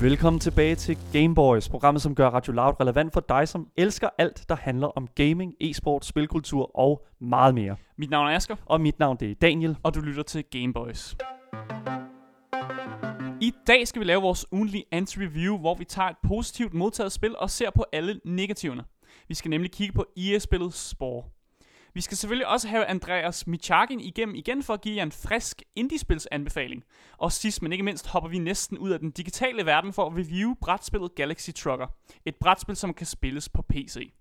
Velkommen tilbage til Gameboys, programmet som gør Radio Loud relevant for dig, som elsker alt, der handler om gaming, e-sport, spilkultur og meget mere. Mit navn er Asger, Og mit navn det er Daniel. og du lytter til Gameboys. I dag skal vi lave vores ugenlige anti-review, hvor vi tager et positivt modtaget spil og ser på alle negativerne. Vi skal nemlig kigge på EA-spillet Spore. Vi skal selvfølgelig også have Andreas Michakin igennem igen for at give jer en frisk indiespilsanbefaling. Og sidst men ikke mindst hopper vi næsten ud af den digitale verden for at review brætspillet Galaxy Trucker. Et brætspil, som kan spilles på PC.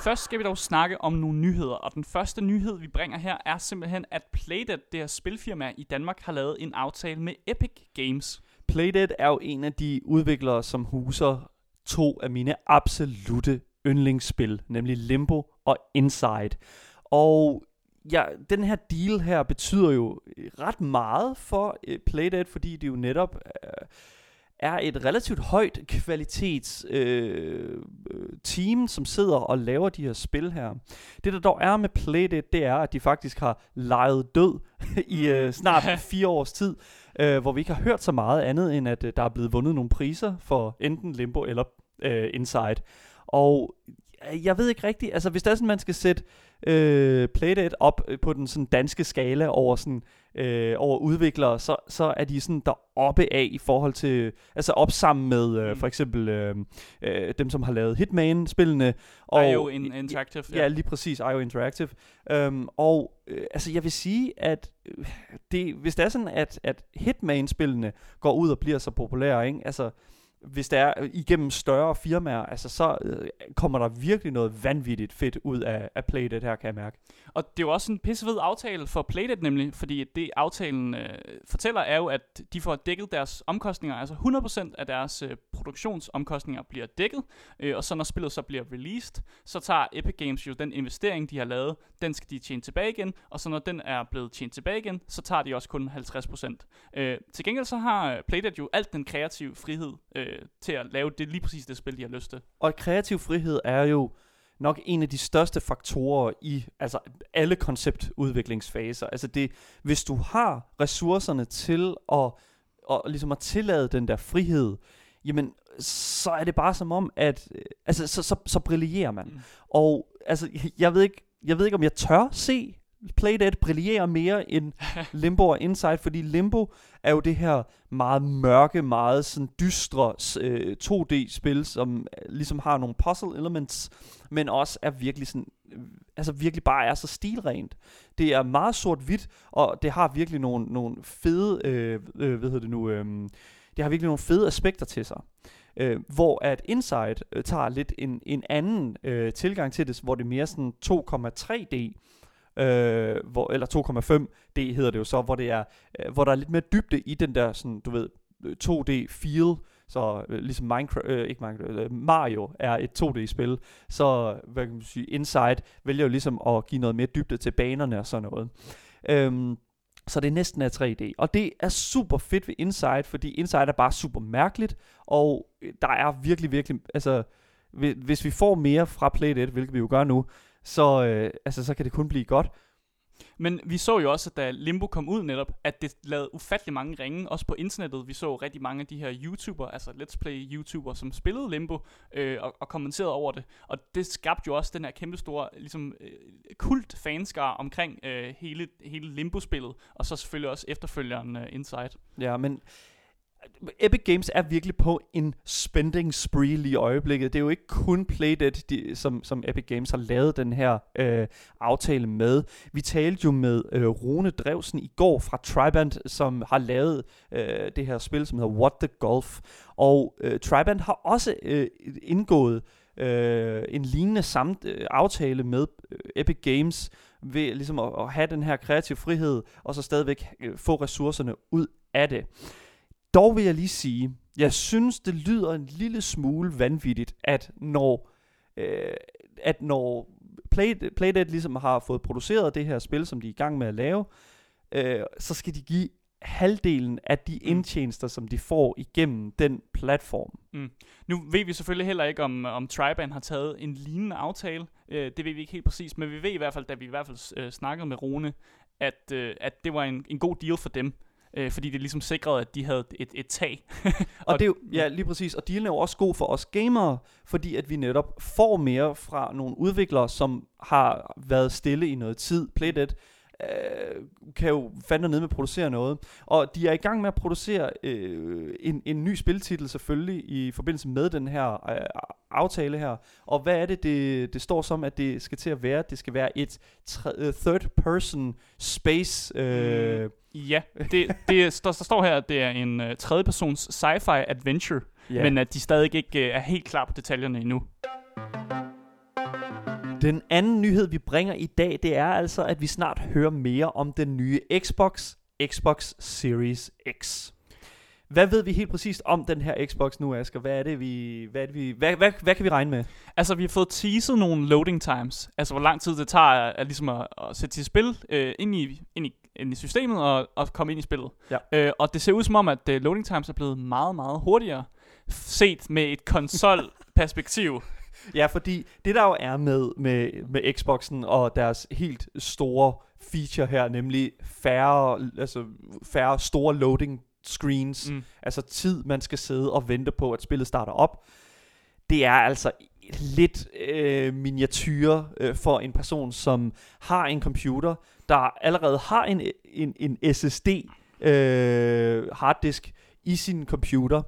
Først skal vi dog snakke om nogle nyheder, og den første nyhed, vi bringer her, er simpelthen, at Playdead, det her spilfirma i Danmark, har lavet en aftale med Epic Games. Playdead er jo en af de udviklere, som huser to af mine absolute yndlingsspil, nemlig Limbo og Inside. Og ja, den her deal her betyder jo ret meget for uh, Playdead, fordi det jo netop uh, er et relativt højt kvalitets uh, team, som sidder og laver de her spil her. Det der dog er med Playdead, det er, at de faktisk har lejet død i uh, snart fire års tid, uh, hvor vi ikke har hørt så meget andet, end at uh, der er blevet vundet nogle priser for enten Limbo eller uh, Inside. Og jeg ved ikke rigtigt, altså hvis der er sådan, man skal sætte øh, Playdead op på den sådan danske skala over sådan øh, over udviklere, så, så er de sådan der oppe af i forhold til, altså op sammen med øh, for eksempel øh, øh, dem, som har lavet Hitman-spillene. Og, IO in Interactive. Ja, lige præcis, IO Interactive. Um, og øh, altså jeg vil sige, at øh, det, hvis det er sådan, at, at Hitman-spillene går ud og bliver så populære, ikke? altså hvis det er øh, igennem større firmaer, altså så øh, kommer der virkelig noget vanvittigt fedt ud af, af Playdead her, kan jeg mærke. Og det er jo også en pissefed aftale for Playdead nemlig, fordi det aftalen øh, fortæller er jo, at de får dækket deres omkostninger, altså 100% af deres øh, produktionsomkostninger bliver dækket, øh, og så når spillet så bliver released, så tager Epic Games jo den investering, de har lavet, den skal de tjene tilbage igen, og så når den er blevet tjent tilbage igen, så tager de også kun 50%. Øh, til gengæld så har øh, Playdead jo alt den kreative frihed øh, til at lave det lige præcis det spil, de har lyst til. Og kreativ frihed er jo nok en af de største faktorer i altså alle konceptudviklingsfaser. Altså det, hvis du har ressourcerne til at, og ligesom at tillade den der frihed, jamen så er det bare som om, at altså, så, så, så brillerer man. Mm. Og altså, jeg ved, ikke, jeg ved ikke, om jeg tør se Playdead brillerer mere end Limbo og Inside, fordi Limbo er jo det her meget mørke, meget sådan dystre øh, 2D-spil, som ligesom har nogle puzzle elements, men også er virkelig sådan, altså virkelig bare er så stilrent. Det er meget sort-hvidt, og det har virkelig nogle, nogle fede, øh, øh, hvad hedder det nu, øh, det har virkelig nogle fede aspekter til sig. Øh, hvor at Inside øh, tager lidt en, en anden øh, tilgang til det, hvor det er mere sådan 2,3D, øh, hvor, eller 2,5D hedder det jo så, hvor, det er, øh, hvor der er lidt mere dybde i den der sådan, du ved, øh, 2D feel, så øh, ligesom Minecraft, øh, ikke Minecraft, øh, Mario er et 2D-spil, så hvad kan man sige, Inside vælger jo ligesom at give noget mere dybde til banerne og sådan noget. Øhm, så det næsten er 3D. Og det er super fedt ved Inside, fordi Inside er bare super mærkeligt, og øh, der er virkelig, virkelig, altså, hvis vi får mere fra Playdead, hvilket vi jo gør nu, så, øh, altså, så kan det kun blive godt. Men vi så jo også, at da Limbo kom ud netop, at det lavede ufattelig mange ringe, også på internettet. Vi så rigtig mange af de her YouTuber, altså Let's Play YouTuber, som spillede Limbo øh, og, og kommenterede over det. Og det skabte jo også den her kæmpe store ligesom, øh, kult fanskar omkring øh, hele, hele Limbo-spillet, og så selvfølgelig også efterfølgeren øh, Inside. Ja, men Epic Games er virkelig på en spending spree lige i øjeblikket. Det er jo ikke kun Playdead, de, som, som Epic Games har lavet den her øh, aftale med. Vi talte jo med øh, Rune Drevsen i går fra Triband, som har lavet øh, det her spil, som hedder What the Golf. Og øh, Triband har også øh, indgået øh, en lignende samt, øh, aftale med øh, Epic Games ved ligesom at, at have den her kreative frihed, og så stadigvæk øh, få ressourcerne ud af det. Dog vil jeg lige sige, jeg synes, det lyder en lille smule vanvittigt, at når, øh, at når Play, Playdead ligesom har fået produceret det her spil, som de er i gang med at lave, øh, så skal de give halvdelen af de mm. indtjenester, som de får igennem den platform. Mm. Nu ved vi selvfølgelig heller ikke, om, om Triband har taget en lignende aftale. Øh, det ved vi ikke helt præcis, men vi ved i hvert fald, da vi i hvert fald øh, snakkede med Rune, at, øh, at det var en, en god deal for dem øh, fordi det ligesom sikrede, at de havde et, et tag. Og, Og- det er jo, ja, lige præcis. Og dealen er jo også god for os gamere, fordi at vi netop får mere fra nogle udviklere, som har været stille i noget tid. Playdead øh, kan jo fandme ned med at producere noget. Og de er i gang med at producere øh, en, en ny spiltitel selvfølgelig i forbindelse med den her øh, aftale her. Og hvad er det, det, det står som, at det skal til at være? Det skal være et øh, third person space... Øh, Ja, det, det, der, der står her, at det er en uh, tredjepersons sci-fi adventure, ja. men at de stadig ikke uh, er helt klar på detaljerne endnu. Den anden nyhed, vi bringer i dag, det er altså, at vi snart hører mere om den nye Xbox, Xbox Series X. Hvad ved vi helt præcist om den her Xbox nu, Asger? Hvad er det, vi, hvad, er det, vi, hvad, hvad, hvad kan vi regne med? Altså, vi har fået teaset nogle loading times. Altså, hvor lang tid det tager at, at, ligesom at, at sætte sit spil øh, ind, i, ind, i, ind i systemet og, og komme ind i spillet. Ja. Øh, og det ser ud som om, at øh, loading times er blevet meget, meget hurtigere. Set med et konsolperspektiv. Ja, fordi det der jo er med, med, med Xboxen og deres helt store feature her, nemlig færre, altså færre store loading screens, Mm. altså tid, man skal sidde og vente på, at spillet starter op, det er altså lidt øh, miniatyre øh, for en person, som har en computer, der allerede har en, en, en SSD øh, harddisk i sin computer.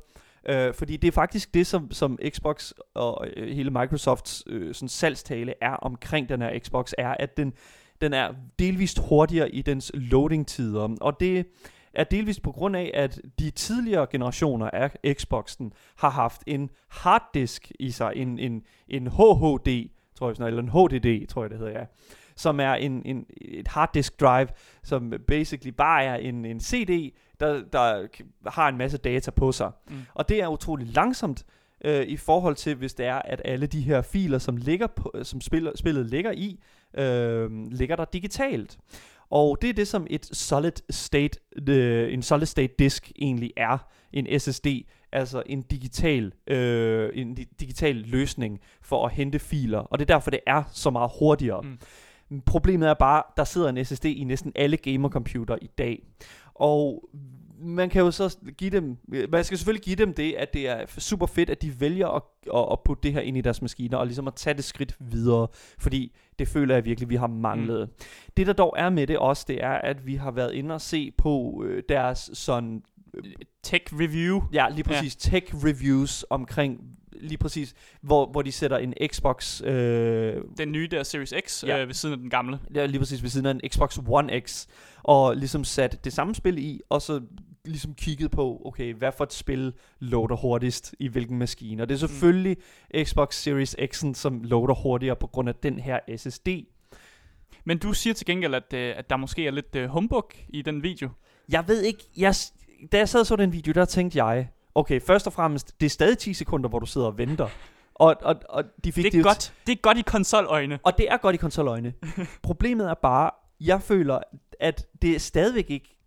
Øh, fordi det er faktisk det, som, som Xbox og øh, hele Microsofts øh, sådan salgstale er omkring den her Xbox, er, at den, den er delvist hurtigere i dens loading-tider. Og det er delvist på grund af, at de tidligere generationer af Xboxen har haft en harddisk i sig, en, en, en HHD, tror jeg, eller en HDD, tror jeg det hedder, ja, som er en, en, et harddisk drive, som basically bare er en, en CD, der, der har en masse data på sig. Mm. Og det er utrolig langsomt øh, i forhold til, hvis det er, at alle de her filer, som, ligger på, som spiller, spillet ligger i, øh, ligger der digitalt. Og det er det, som et solid state, øh, en solid state disk egentlig er, en SSD, altså en digital, øh, en di- digital løsning for at hente filer. Og det er derfor, det er så meget hurtigere. Mm. Problemet er bare, der sidder en SSD i næsten alle gamercomputer i dag. Og man kan jo så give dem, man skal selvfølgelig give dem det, at det er super fedt, at de vælger at, at, at putte det her ind i deres maskiner, og ligesom at tage det skridt videre, fordi det føler jeg virkelig, vi har manglet. Mm. Det der dog er med det også, det er, at vi har været inde og se på øh, deres sådan, Tech review. ja lige præcis, ja. tech reviews omkring, lige præcis, hvor, hvor de sætter en Xbox, øh, Den nye der Series X Ja. øh, ved siden af den gamle. ja, lige præcis ved siden af en Xbox One X, og ligesom sat det samme spil i, og så ligesom kigget på, okay, hvad for et spil loader hurtigst i hvilken maskine. Og det er selvfølgelig mm. Xbox Series X'en, som loader hurtigere på grund af den her SSD. Men du siger til gengæld, at, øh, at der måske er lidt øh, humbug i den video. Jeg ved ikke, jeg, da jeg sad og så den video, der tænkte jeg, okay, først og fremmest, det er stadig 10 sekunder, hvor du sidder og venter. Og, og, og de fik Det er t- godt. Det er godt i konsoløjne. Og det er godt i konsoløjne. Problemet er bare, jeg føler, at det er stadigvæk ikke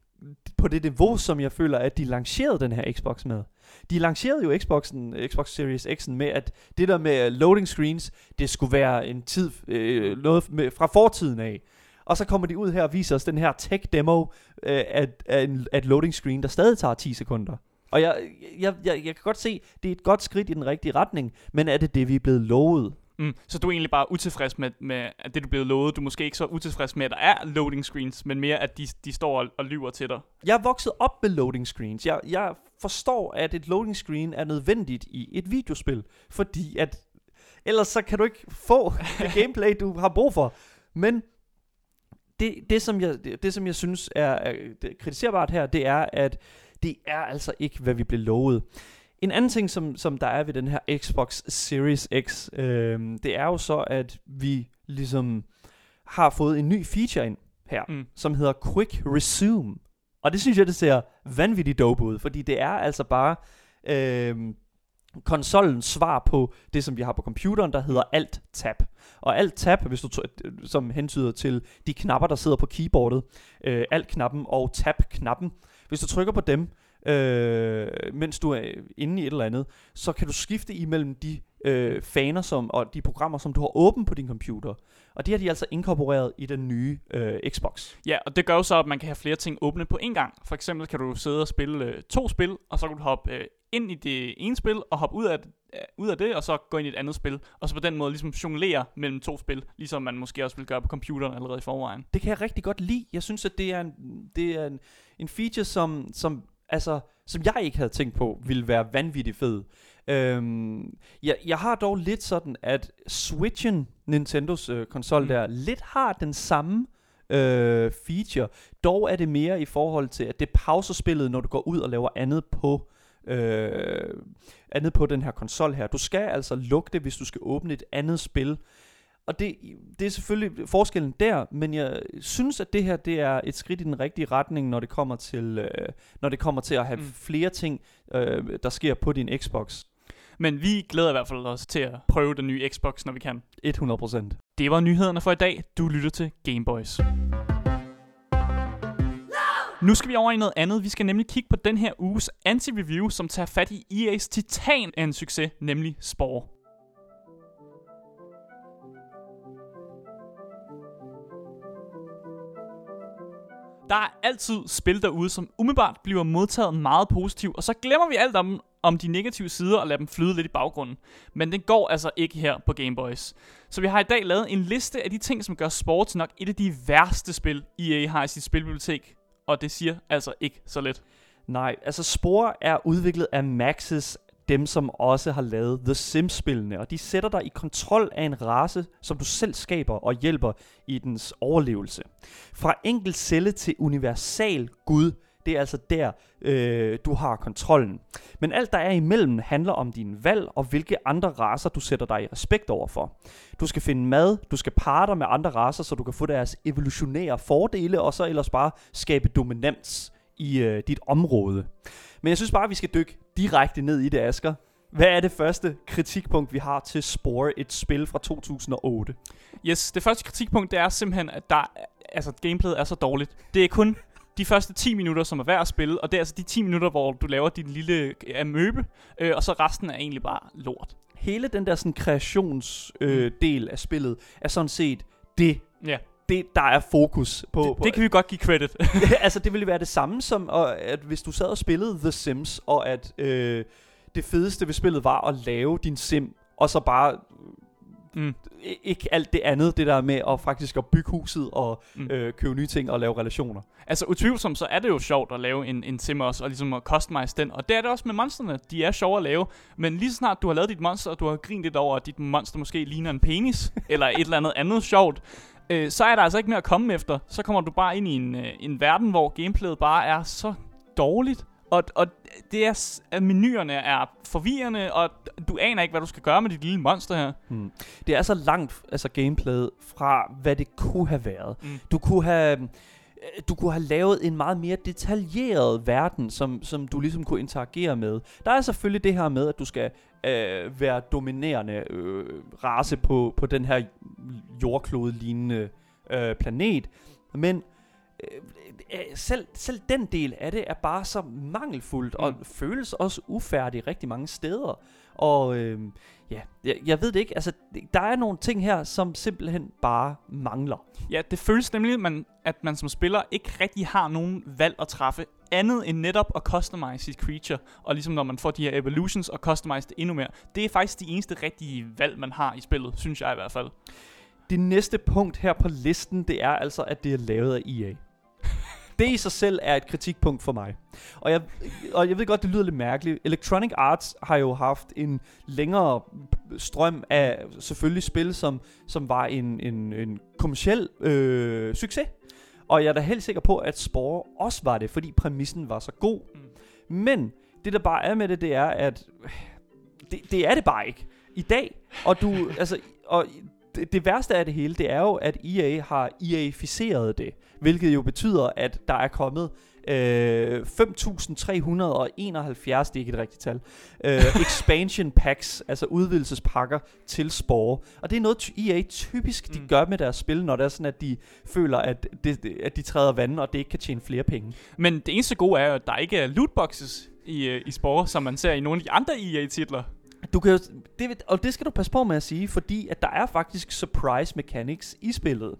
på det niveau, som jeg føler, at de lancerede den her Xbox med. De lancerede jo Xboxen, Xbox Series X'en med, at det der med loading screens, det skulle være en tid, øh, noget med, fra fortiden af. Og så kommer de ud her og viser os den her tech demo øh, af, af, en, af et loading screen, der stadig tager 10 sekunder. Og jeg, jeg, jeg, jeg kan godt se, det er et godt skridt i den rigtige retning, men er det det, vi er blevet lovet? Mm. Så du er egentlig bare utilfreds med, med, at det du er blevet lovet. Du er måske ikke så utilfreds med, at der er loading screens, men mere, at de, de står og, og lyver til dig. Jeg er vokset op med loading screens. Jeg, jeg forstår, at et loading screen er nødvendigt i et videospil, fordi at ellers så kan du ikke få det gameplay, du har brug for. Men det, det, som, jeg, det, det, som jeg synes er, er kritiserbart her, det er, at det er altså ikke, hvad vi blev lovet. En anden ting, som, som der er ved den her Xbox Series X, øh, det er jo så, at vi ligesom har fået en ny feature ind her, Mm. som hedder Quick Resume. Og det synes jeg, det ser vanvittigt dope ud, fordi det er altså bare øh, konsollens svar på det, som vi har på computeren, der hedder Alt-Tab. Og Alt-Tab, hvis du som hentyder til de knapper, der sidder på keyboardet, øh, Alt-knappen og Tab-knappen, hvis du trykker på dem, øh, mens du er inde i et eller andet, så kan du skifte imellem de øh, faner som, og de programmer, som du har åbent på din computer. Og det har de altså inkorporeret i den nye øh, Xbox. Ja, og det gør jo så, at man kan have flere ting åbne på én gang. For eksempel kan du sidde og spille øh, to spil, og så kan du hoppe øh, ind i det ene spil, og hoppe ud af, øh, ud af det, og så gå ind i et andet spil. Og så på den måde ligesom jonglere mellem to spil, ligesom man måske også vil gøre på computeren allerede i forvejen. Det kan jeg rigtig godt lide. Jeg synes, at det er en, det er en, en feature, som, som, altså, som jeg ikke havde tænkt på, ville være vanvittigt fed. Øhm, jeg, jeg har dog lidt sådan, at Switchen, Nintendos øh, konsol mm. der, lidt har den samme øh, feature. Dog er det mere i forhold til, at det pauser spillet, når du går ud og laver andet på øh, andet på den her konsol her. Du skal altså lukke det, hvis du skal åbne et andet spil. Og det, det er selvfølgelig forskellen der, men jeg synes, at det her det er et skridt i den rigtige retning, når det kommer til, øh, når det kommer til at have mm. flere ting, øh, der sker på din Xbox. Men vi glæder i hvert fald os til at prøve den nye Xbox, når vi kan. 100%. Det var nyhederne for i dag. Du lytter til Gameboys. Nu skal vi over i noget andet. Vi skal nemlig kigge på den her uges anti-review, som tager fat i EA's titan af en succes, nemlig Spore. Der er altid spil derude, som umiddelbart bliver modtaget meget positivt, og så glemmer vi alt om, om de negative sider og lader dem flyde lidt i baggrunden. Men den går altså ikke her på Game Boys. Så vi har i dag lavet en liste af de ting, som gør sport til nok et af de værste spil, EA har i sit spilbibliotek. Og det siger altså ikke så let. Nej, altså Spore er udviklet af Maxis, dem som også har lavet The Sims-spillene, og de sætter dig i kontrol af en race, som du selv skaber og hjælper i dens overlevelse. Fra enkelt celle til universal Gud, det er altså der, øh, du har kontrollen. Men alt, der er imellem, handler om din valg og hvilke andre raser, du sætter dig i respekt overfor. Du skal finde mad, du skal parre dig med andre raser, så du kan få deres evolutionære fordele, og så ellers bare skabe dominans i øh, dit område. Men jeg synes bare, at vi skal dykke direkte ned i det, Asger. Hvad er det første kritikpunkt, vi har til Spore, et spil fra 2008? Yes, det første kritikpunkt, det er simpelthen, at der, altså, gameplayet er så dårligt. Det er kun de første 10 minutter, som er værd at spille, og det er altså de 10 minutter, hvor du laver din lille øh, amøbe, øh, og så resten er egentlig bare lort. Hele den der sådan kreationsdel øh, mm. af spillet er sådan set det, Ja, det der er fokus på. det, på det kan vi godt give credit. altså det ville være det samme som, og, at hvis du sad og spillede The Sims, og at øh, det fedeste ved spillet var at lave din sim, og så bare mm. ikke alt det andet, det der med at faktisk at bygge huset og mm. øh, købe nye ting og lave relationer. Altså utvivlsomt, så er det jo sjovt at lave en, en sim også, og ligesom at customize den. Og det er det også med monsterne. De er sjove at lave. Men lige så snart du har lavet dit monster, og du har grint lidt over, at dit monster måske ligner en penis, eller et eller andet andet sjovt, øh, så er der altså ikke mere at komme efter. Så kommer du bare ind i en, øh, en verden, hvor gameplayet bare er så dårligt. Og, og det er, at menuerne er forvirrende, og du aner ikke, hvad du skal gøre med dit lille monster her. Hmm. Det er så langt, altså gameplayet, fra hvad det kunne have været. Mm. Du kunne have... øh, Du kunne have lavet en meget mere detaljeret verden, som, som du ligesom kunne interagere med. Der er selvfølgelig det her med, at du skal øh, være dominerende øh, race på, på den her jordklode-lignende øh, planet. Men øh, øh, selv, selv den del af det er bare så mangelfuldt, mm. og føles også ufærdig rigtig mange steder. Og øh, ja, jeg, jeg ved det ikke. Altså, der er nogle ting her, som simpelthen bare mangler. Ja, det føles nemlig, at man, at man som spiller ikke rigtig har nogen valg at træffe, andet end netop at customize sit creature, og ligesom når man får de her evolutions og customize det endnu mere. Det er faktisk de eneste rigtige valg, man har i spillet, synes jeg i hvert fald. Det næste punkt her på listen, det er altså, at det er lavet af EA. Det i sig selv er et kritikpunkt for mig. Og jeg, og jeg ved godt, det lyder lidt mærkeligt. Electronic Arts har jo haft en længere strøm af selvfølgelig spil, som, som var en, en, en kommersiel øh, succes. Og jeg er da helt sikker på, at Spore også var det, fordi præmissen var så god. Mm. Men det der bare er med det, det er, at det, det er det bare ikke i dag. Og du, altså, og det, det værste af det hele, det er jo, at EA har EA-ficeret det. Hvilket jo betyder, at der er kommet øh, 5.371, det er ikke et rigtigt tal, øh, expansion packs, altså udvidelsespakker til Spore. Og det er noget, EA typisk de Mm. gør med deres spil, når det er sådan, at de føler, at, det, at de træder vandet, og det ikke kan tjene flere penge. Men det eneste gode er jo, at der ikke er lootboxes i, øh, i Spore, som man ser i nogle af de andre EA-titler. Du kan jo, det, og det skal du passe på med at sige, fordi at der er faktisk surprise mechanics i spillet.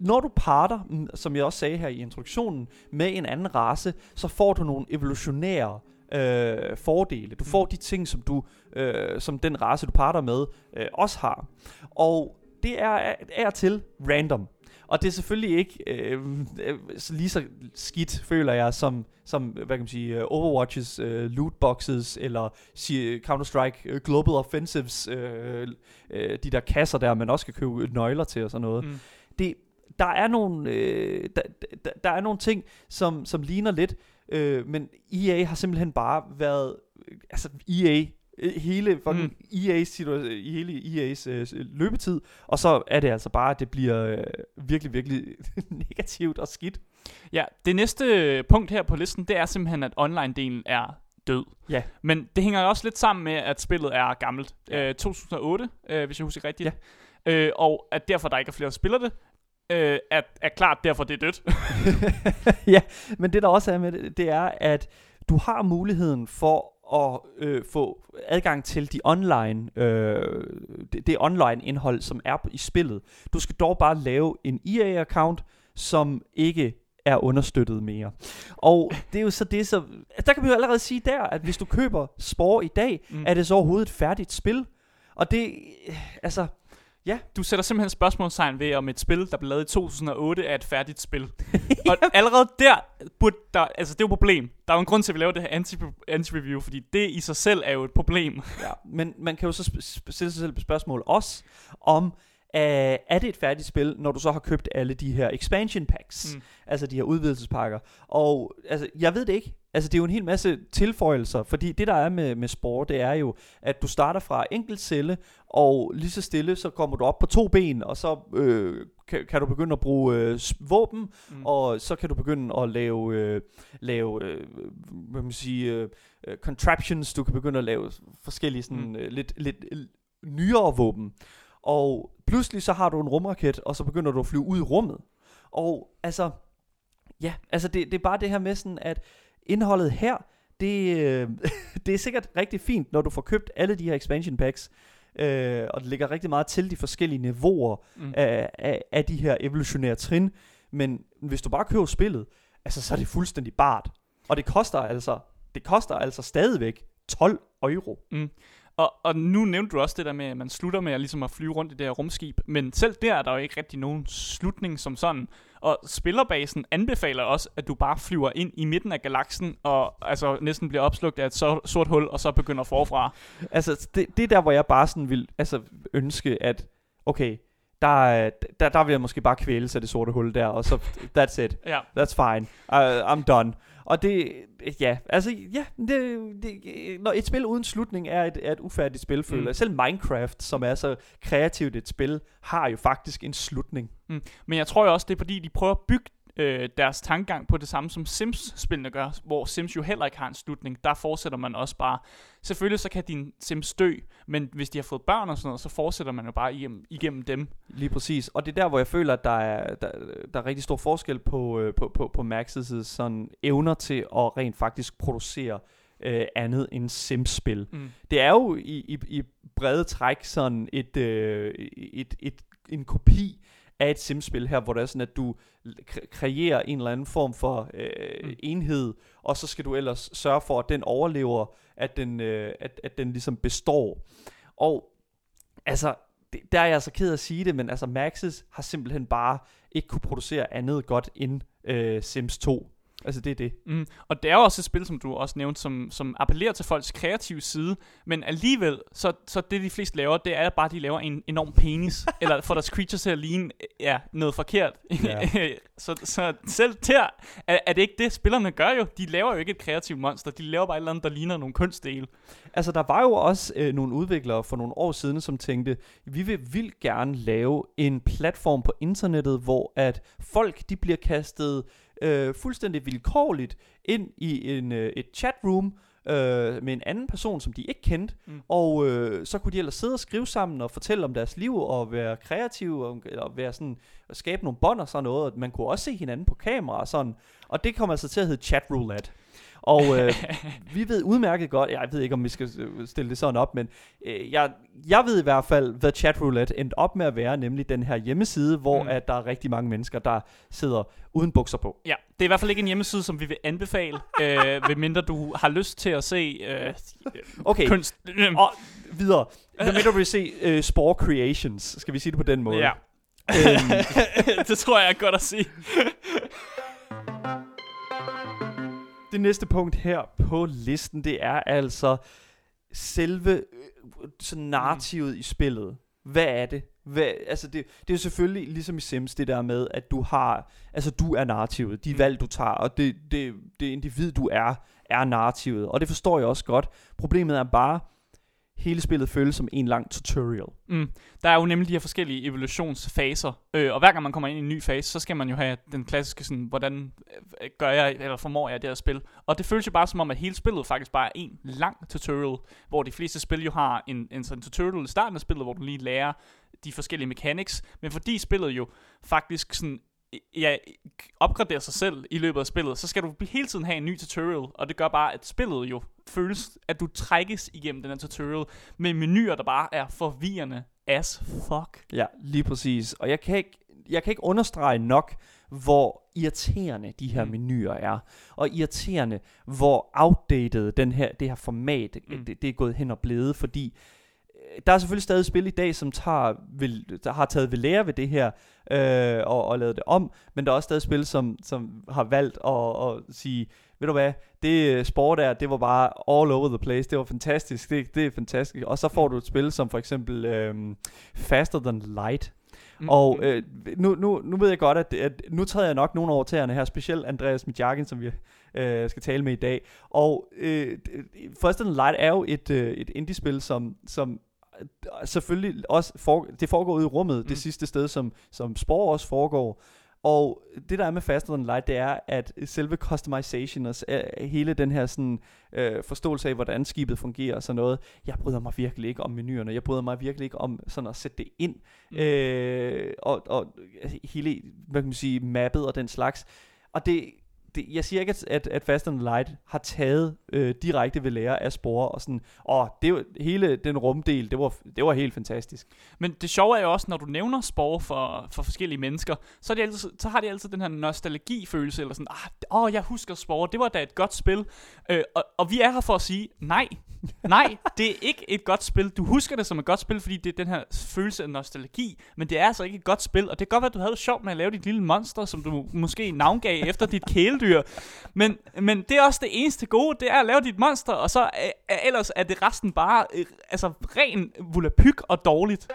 Når du parter, mm, som jeg også sagde her i introduktionen, med en anden race, så får du nogle evolutionære øh, fordele. Du får de ting, som du, øh, som den race, du parter med, øh, også har. Og det er og til random. Og det er selvfølgelig ikke øh, øh, lige så skidt, føler jeg, som, som hvad kan man sige, øh, Overwatches øh, lootboxes, eller Counter-Strike øh, Global Offensives, øh, øh, de der kasser der, man også kan købe nøgler til og sådan noget. Mm. Det, der er nogle, øh, der, der, der er nogle ting, som, som ligner lidt, øh, men EA har simpelthen bare været, øh, altså EA, øh, hele fucking Mm. EA's hele EA's øh, løbetid, og så er det altså bare, at det bliver øh, virkelig, virkelig negativt og skidt. Ja, det næste punkt her på listen, det er simpelthen, at online-delen er død. Ja. Men det hænger også lidt sammen med, at spillet er gammelt. Ja. Øh, 2008, øh, hvis jeg husker rigtigt. Ja. Øh, og at derfor der ikke er flere, der spiller det, øh, er, er klart derfor, det er dødt. ja, men det der også er med det, det er, at du har muligheden for at øh, få adgang til de online, øh, det, det online indhold, som er i spillet. Du skal dog bare lave en EA-account, som ikke er understøttet mere. Og det er jo så det, så... Der kan vi jo allerede sige der, at hvis du køber Spore i dag, Mm. er det så overhovedet et færdigt spil. Og det, altså, Du sætter simpelthen spørgsmålstegn ved, om et spil, der blev lavet i 2008, er et færdigt spil. Og allerede der burde der, altså det er jo et problem. Der er jo en grund til, at vi laver det her anti- anti-review, fordi det i sig selv er jo et problem. Ja, men man kan jo så sp- stille sig selv et spørgsmål også om, uh, er det et færdigt spil, når du så har købt alle de her expansion packs, mm. altså de her udvidelsespakker. Og altså, jeg ved det ikke. Altså, det er jo en hel masse tilføjelser, fordi det, der er med, med Spore, det er jo, at du starter fra enkelt celle, og lige så stille, så kommer du op på to ben, og så øh, kan, kan du begynde at bruge øh, våben, Mm. og så kan du begynde at lave, øh, lave øh, hvad man sige, øh, øh, contraptions, du kan begynde at lave forskellige sådan, Mm. øh, lidt, lidt nyere våben. Og pludselig så har du en rumraket, og så begynder du at flyve ud i rummet. Og altså, ja, altså det, det er bare det her med sådan, at indholdet her, det, øh, det er sikkert rigtig fint, når du får købt alle de her expansion packs, øh, og det ligger rigtig meget til de forskellige niveauer Mm. af, af, af de her evolutionære trin. Men hvis du bare køber spillet, altså så er det fuldstændig bart. Og det koster altså, det koster altså stadigvæk 12 euro. Og, og nu nævnte du også det der med, at man slutter med at, ligesom at flyve rundt i det her rumskib. Men selv der er der jo ikke rigtig nogen slutning som sådan. Og spillerbasen anbefaler også, at du bare flyver ind i midten af galaksen, og altså næsten bliver opslugt af et sort hul, og så begynder forfra. Altså, det, det er der, hvor jeg bare sådan vil altså, ønske, at okay, der, er- der, der vil jeg måske bare kvæles af det sorte hul der, og så, that's it. Ja. That's fine. Uh, I'm done. Og det, ja, altså, ja, det, det, når et spil uden slutning er et, er et ufærdigt spil, føler Mm. Selv Minecraft, som er så kreativt et spil, har jo faktisk en slutning. Men jeg tror jo også, det er fordi, de prøver at bygge øh, deres tankegang på det samme, som Sims-spillene gør, hvor Sims jo heller ikke har en slutning. Der fortsætter man også bare. Selvfølgelig så kan din Sims dø, men hvis de har fået børn og sådan noget, så fortsætter man jo bare igennem, igennem dem. Lige præcis. Og det er der, hvor jeg føler, at der er, der, der er rigtig stor forskel på, øh, på, på, på Max's sådan evner til at rent faktisk producere øh, andet end Sims-spil. Mm. Det er jo i, i, i brede træk sådan et, øh, et, et, en kopi af et Sims-spil her, hvor det er sådan, at du kre- kreerer en eller anden form for øh, Mm. enhed, og så skal du ellers sørge for, at den overlever, at den, øh, at, at den ligesom består. Og altså, det, der er jeg altså ked af at sige det, men altså Maxis har simpelthen bare ikke kunne producere andet godt end øh, Sims 2. Altså det er det. Mm. Og det er jo også et spil, som du også nævnte, som, som appellerer til folks kreative side, men alligevel, så, så det de fleste laver, det er bare, at de laver en enorm penis, eller får deres creatures til at ligne ja, noget forkert. Ja. så, så selv der er, er det ikke det, spillerne gør jo. De laver jo ikke et kreativt monster, de laver bare et eller andet, der ligner nogle kunstdele. Altså, der var jo også øh, nogle udviklere for nogle år siden, som tænkte, vi vil vildt gerne lave en platform på internettet, hvor at folk, de bliver kastet øh, fuldstændig vilkårligt ind i en, øh, et chatroom øh, med en anden person, som de ikke kendte, Mm. og øh, så kunne de ellers sidde og skrive sammen og fortælle om deres liv og være kreative og, og være sådan, og skabe nogle bånd og sådan noget, og man kunne også se hinanden på kamera og sådan, og det kom altså til at hedde chat roulette. Og øh, vi ved udmærket godt, jeg ved ikke, om vi skal øh, stille det sådan op, men øh, jeg, jeg ved i hvert fald, hvad Chat Roulette endte op med at være, nemlig den her hjemmeside, hvor mm. at der er rigtig mange mennesker, der sidder uden bukser på. Ja, det er i hvert fald ikke en hjemmeside, som vi vil anbefale, øh, medmindre du har lyst til at se øh, Okay, kunst. og videre. Hvad med du vil se uh, Spore Creations? Skal vi sige det på den måde? Ja, Øhm, det tror jeg er godt at sige. Det næste punkt her på listen, det er altså selve øh, sådan narrativet i spillet. Hvad er det? Hvad, altså det, det er jo selvfølgelig ligesom i Sims det der med, at du har, altså du er narrativet, de Mm. valg du tager, og det, det, det individ du er, er narrativet. Og det forstår jeg også godt. Problemet er bare, hele spillet føles som en lang tutorial. Mm. Der er jo nemlig de her forskellige evolutionsfaser, øh, og hver gang man kommer ind i en ny fase, så skal man jo have den klassiske sådan, hvordan øh, gør jeg, eller formår jeg det her spil. Og det føles jo bare som om, at hele spillet faktisk bare er en lang tutorial, hvor de fleste spil jo har en, en sådan tutorial i starten af spillet, hvor du lige lærer de forskellige mechanics, men fordi spillet jo faktisk sådan ja, opgraderer sig selv i løbet af spillet, så skal du hele tiden have en ny tutorial, og det gør bare, at spillet jo føles, at du trækkes igennem den her tutorial med menuer, der bare er forvirrende as fuck. Ja, lige præcis. Og jeg kan ikke, jeg kan ikke understrege nok, hvor irriterende de her Mm. menuer er. Og irriterende, hvor outdated den her, det her format, Mm. det, det er gået hen og blevet, fordi der er selvfølgelig stadig spil i dag, som tager, vil, der har taget ved lære ved det her, øh, og, og lavet det om, men der er også stadig spil, som, som har valgt at, at sige, ved du hvad, det øh, sport der, det var bare all over the place, det var fantastisk, det, det er fantastisk, og så får du et spil som for eksempel øh, Faster Than Light, Mm. og øh, nu, nu, nu ved jeg godt, at, at nu træder jeg nok nogle over tæerne her, specielt Andreas Midjakin, som vi øh, skal tale med i dag. Og øh, First and Light er jo et, øh, et indie-spil, som, som selvfølgelig også for, det foregår ude i rummet, mm. Det sidste sted, som, som Spore også foregår. Og det der er med Faster Than Light, det er, at selve customization og øh, hele den her sådan, øh, forståelse af, hvordan skibet fungerer og sådan noget, jeg bryder mig virkelig ikke om menuerne. Jeg bryder mig virkelig ikke om sådan at sætte det ind. Mm. Øh, og, og altså, hele, hvad kan man sige, mappet og den slags. Og det, det jeg siger ikke, at, at, at Fast and Light har taget øh, direkte ved lære af spore og sådan, åh, det hele den rumdel, det var, det var helt fantastisk. Men det sjove er jo også, når du nævner spore for, for forskellige mennesker, så, er de altid, så har de altid den her nostalgifølelse, eller sådan, ah, åh, jeg husker spore, det var da et godt spil. Øh, og, og vi er her for at sige, nej, nej, det er ikke et godt spil. Du husker det som et godt spil, fordi det er den her følelse af nostalgi, men det er altså ikke et godt spil, og det kan godt være, at du havde det sjovt med at lave dit lille monster, som du måske navngav efter dit kæledyr, men, men det er også det eneste gode, det er at lave dit monster, og så er, ellers er det resten bare øh, altså ren volapyk og dårligt.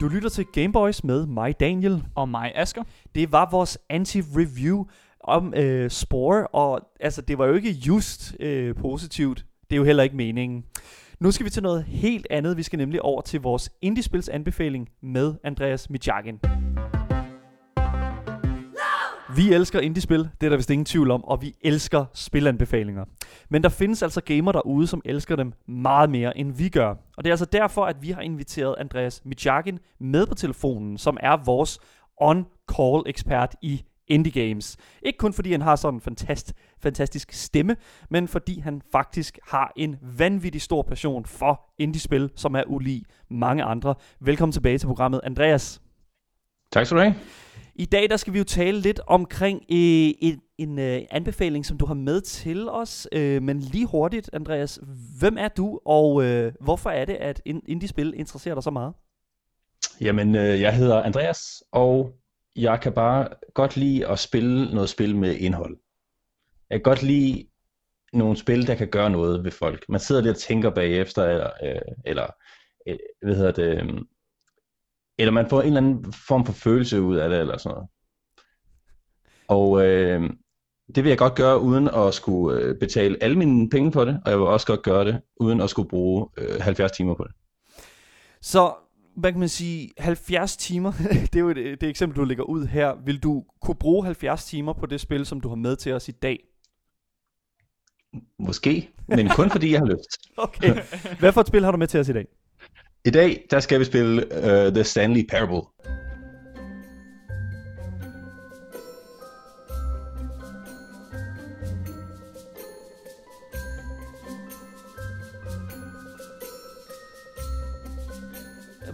Du lytter til Gameboys med mig, Daniel. Og mig, Asker. Det var vores anti-review om øh, Spore, og altså, det var jo ikke just øh, positivt. Det er jo heller ikke meningen. Nu skal vi til noget helt andet. Vi skal nemlig over til vores indiespils anbefaling med Andreas Mijakin. Vi elsker indie-spil, det er der vist ingen tvivl om, og vi elsker spilanbefalinger. Men der findes altså gamer derude, som elsker dem meget mere, end vi gør. Og det er altså derfor, at vi har inviteret Andreas Mijakin med på telefonen, som er vores on-call ekspert i indie games. Ikke kun fordi han har sådan en fantast, fantastisk stemme, men fordi han faktisk har en vanvittig stor passion for indie-spil, som er ulig mange andre. Velkommen tilbage til programmet, Andreas. Tak skal du have. I dag der skal vi jo tale lidt omkring øh, en, en øh, anbefaling, som du har med til os. Øh, men lige hurtigt, Andreas, hvem er du, og øh, hvorfor er det, at indie-spil interesserer dig så meget? Jamen, øh, jeg hedder Andreas, og jeg kan bare godt lide at spille noget spil med indhold. Jeg kan godt lide nogle spil, der kan gøre noget ved folk. Man sidder lidt og tænker bagefter, eller, øh, eller øh, hvad hedder det, øh, eller man får en eller anden form for følelse ud af det, eller sådan noget. Og øh, det vil jeg godt gøre, uden at skulle øh, betale alle mine penge på det, og jeg vil også godt gøre det, uden at skulle bruge øh, 70 timer på det. Så, hvad kan man sige, 70 timer, det er jo det, det eksempel, du lægger ud her. Vil du kunne bruge 70 timer på det spil, som du har med til os i dag? Måske, men kun fordi jeg har lyst. Okay. Hvad for et spil har du med til os i dag? I dag, der skal vi spille uh, The Stanley Parable.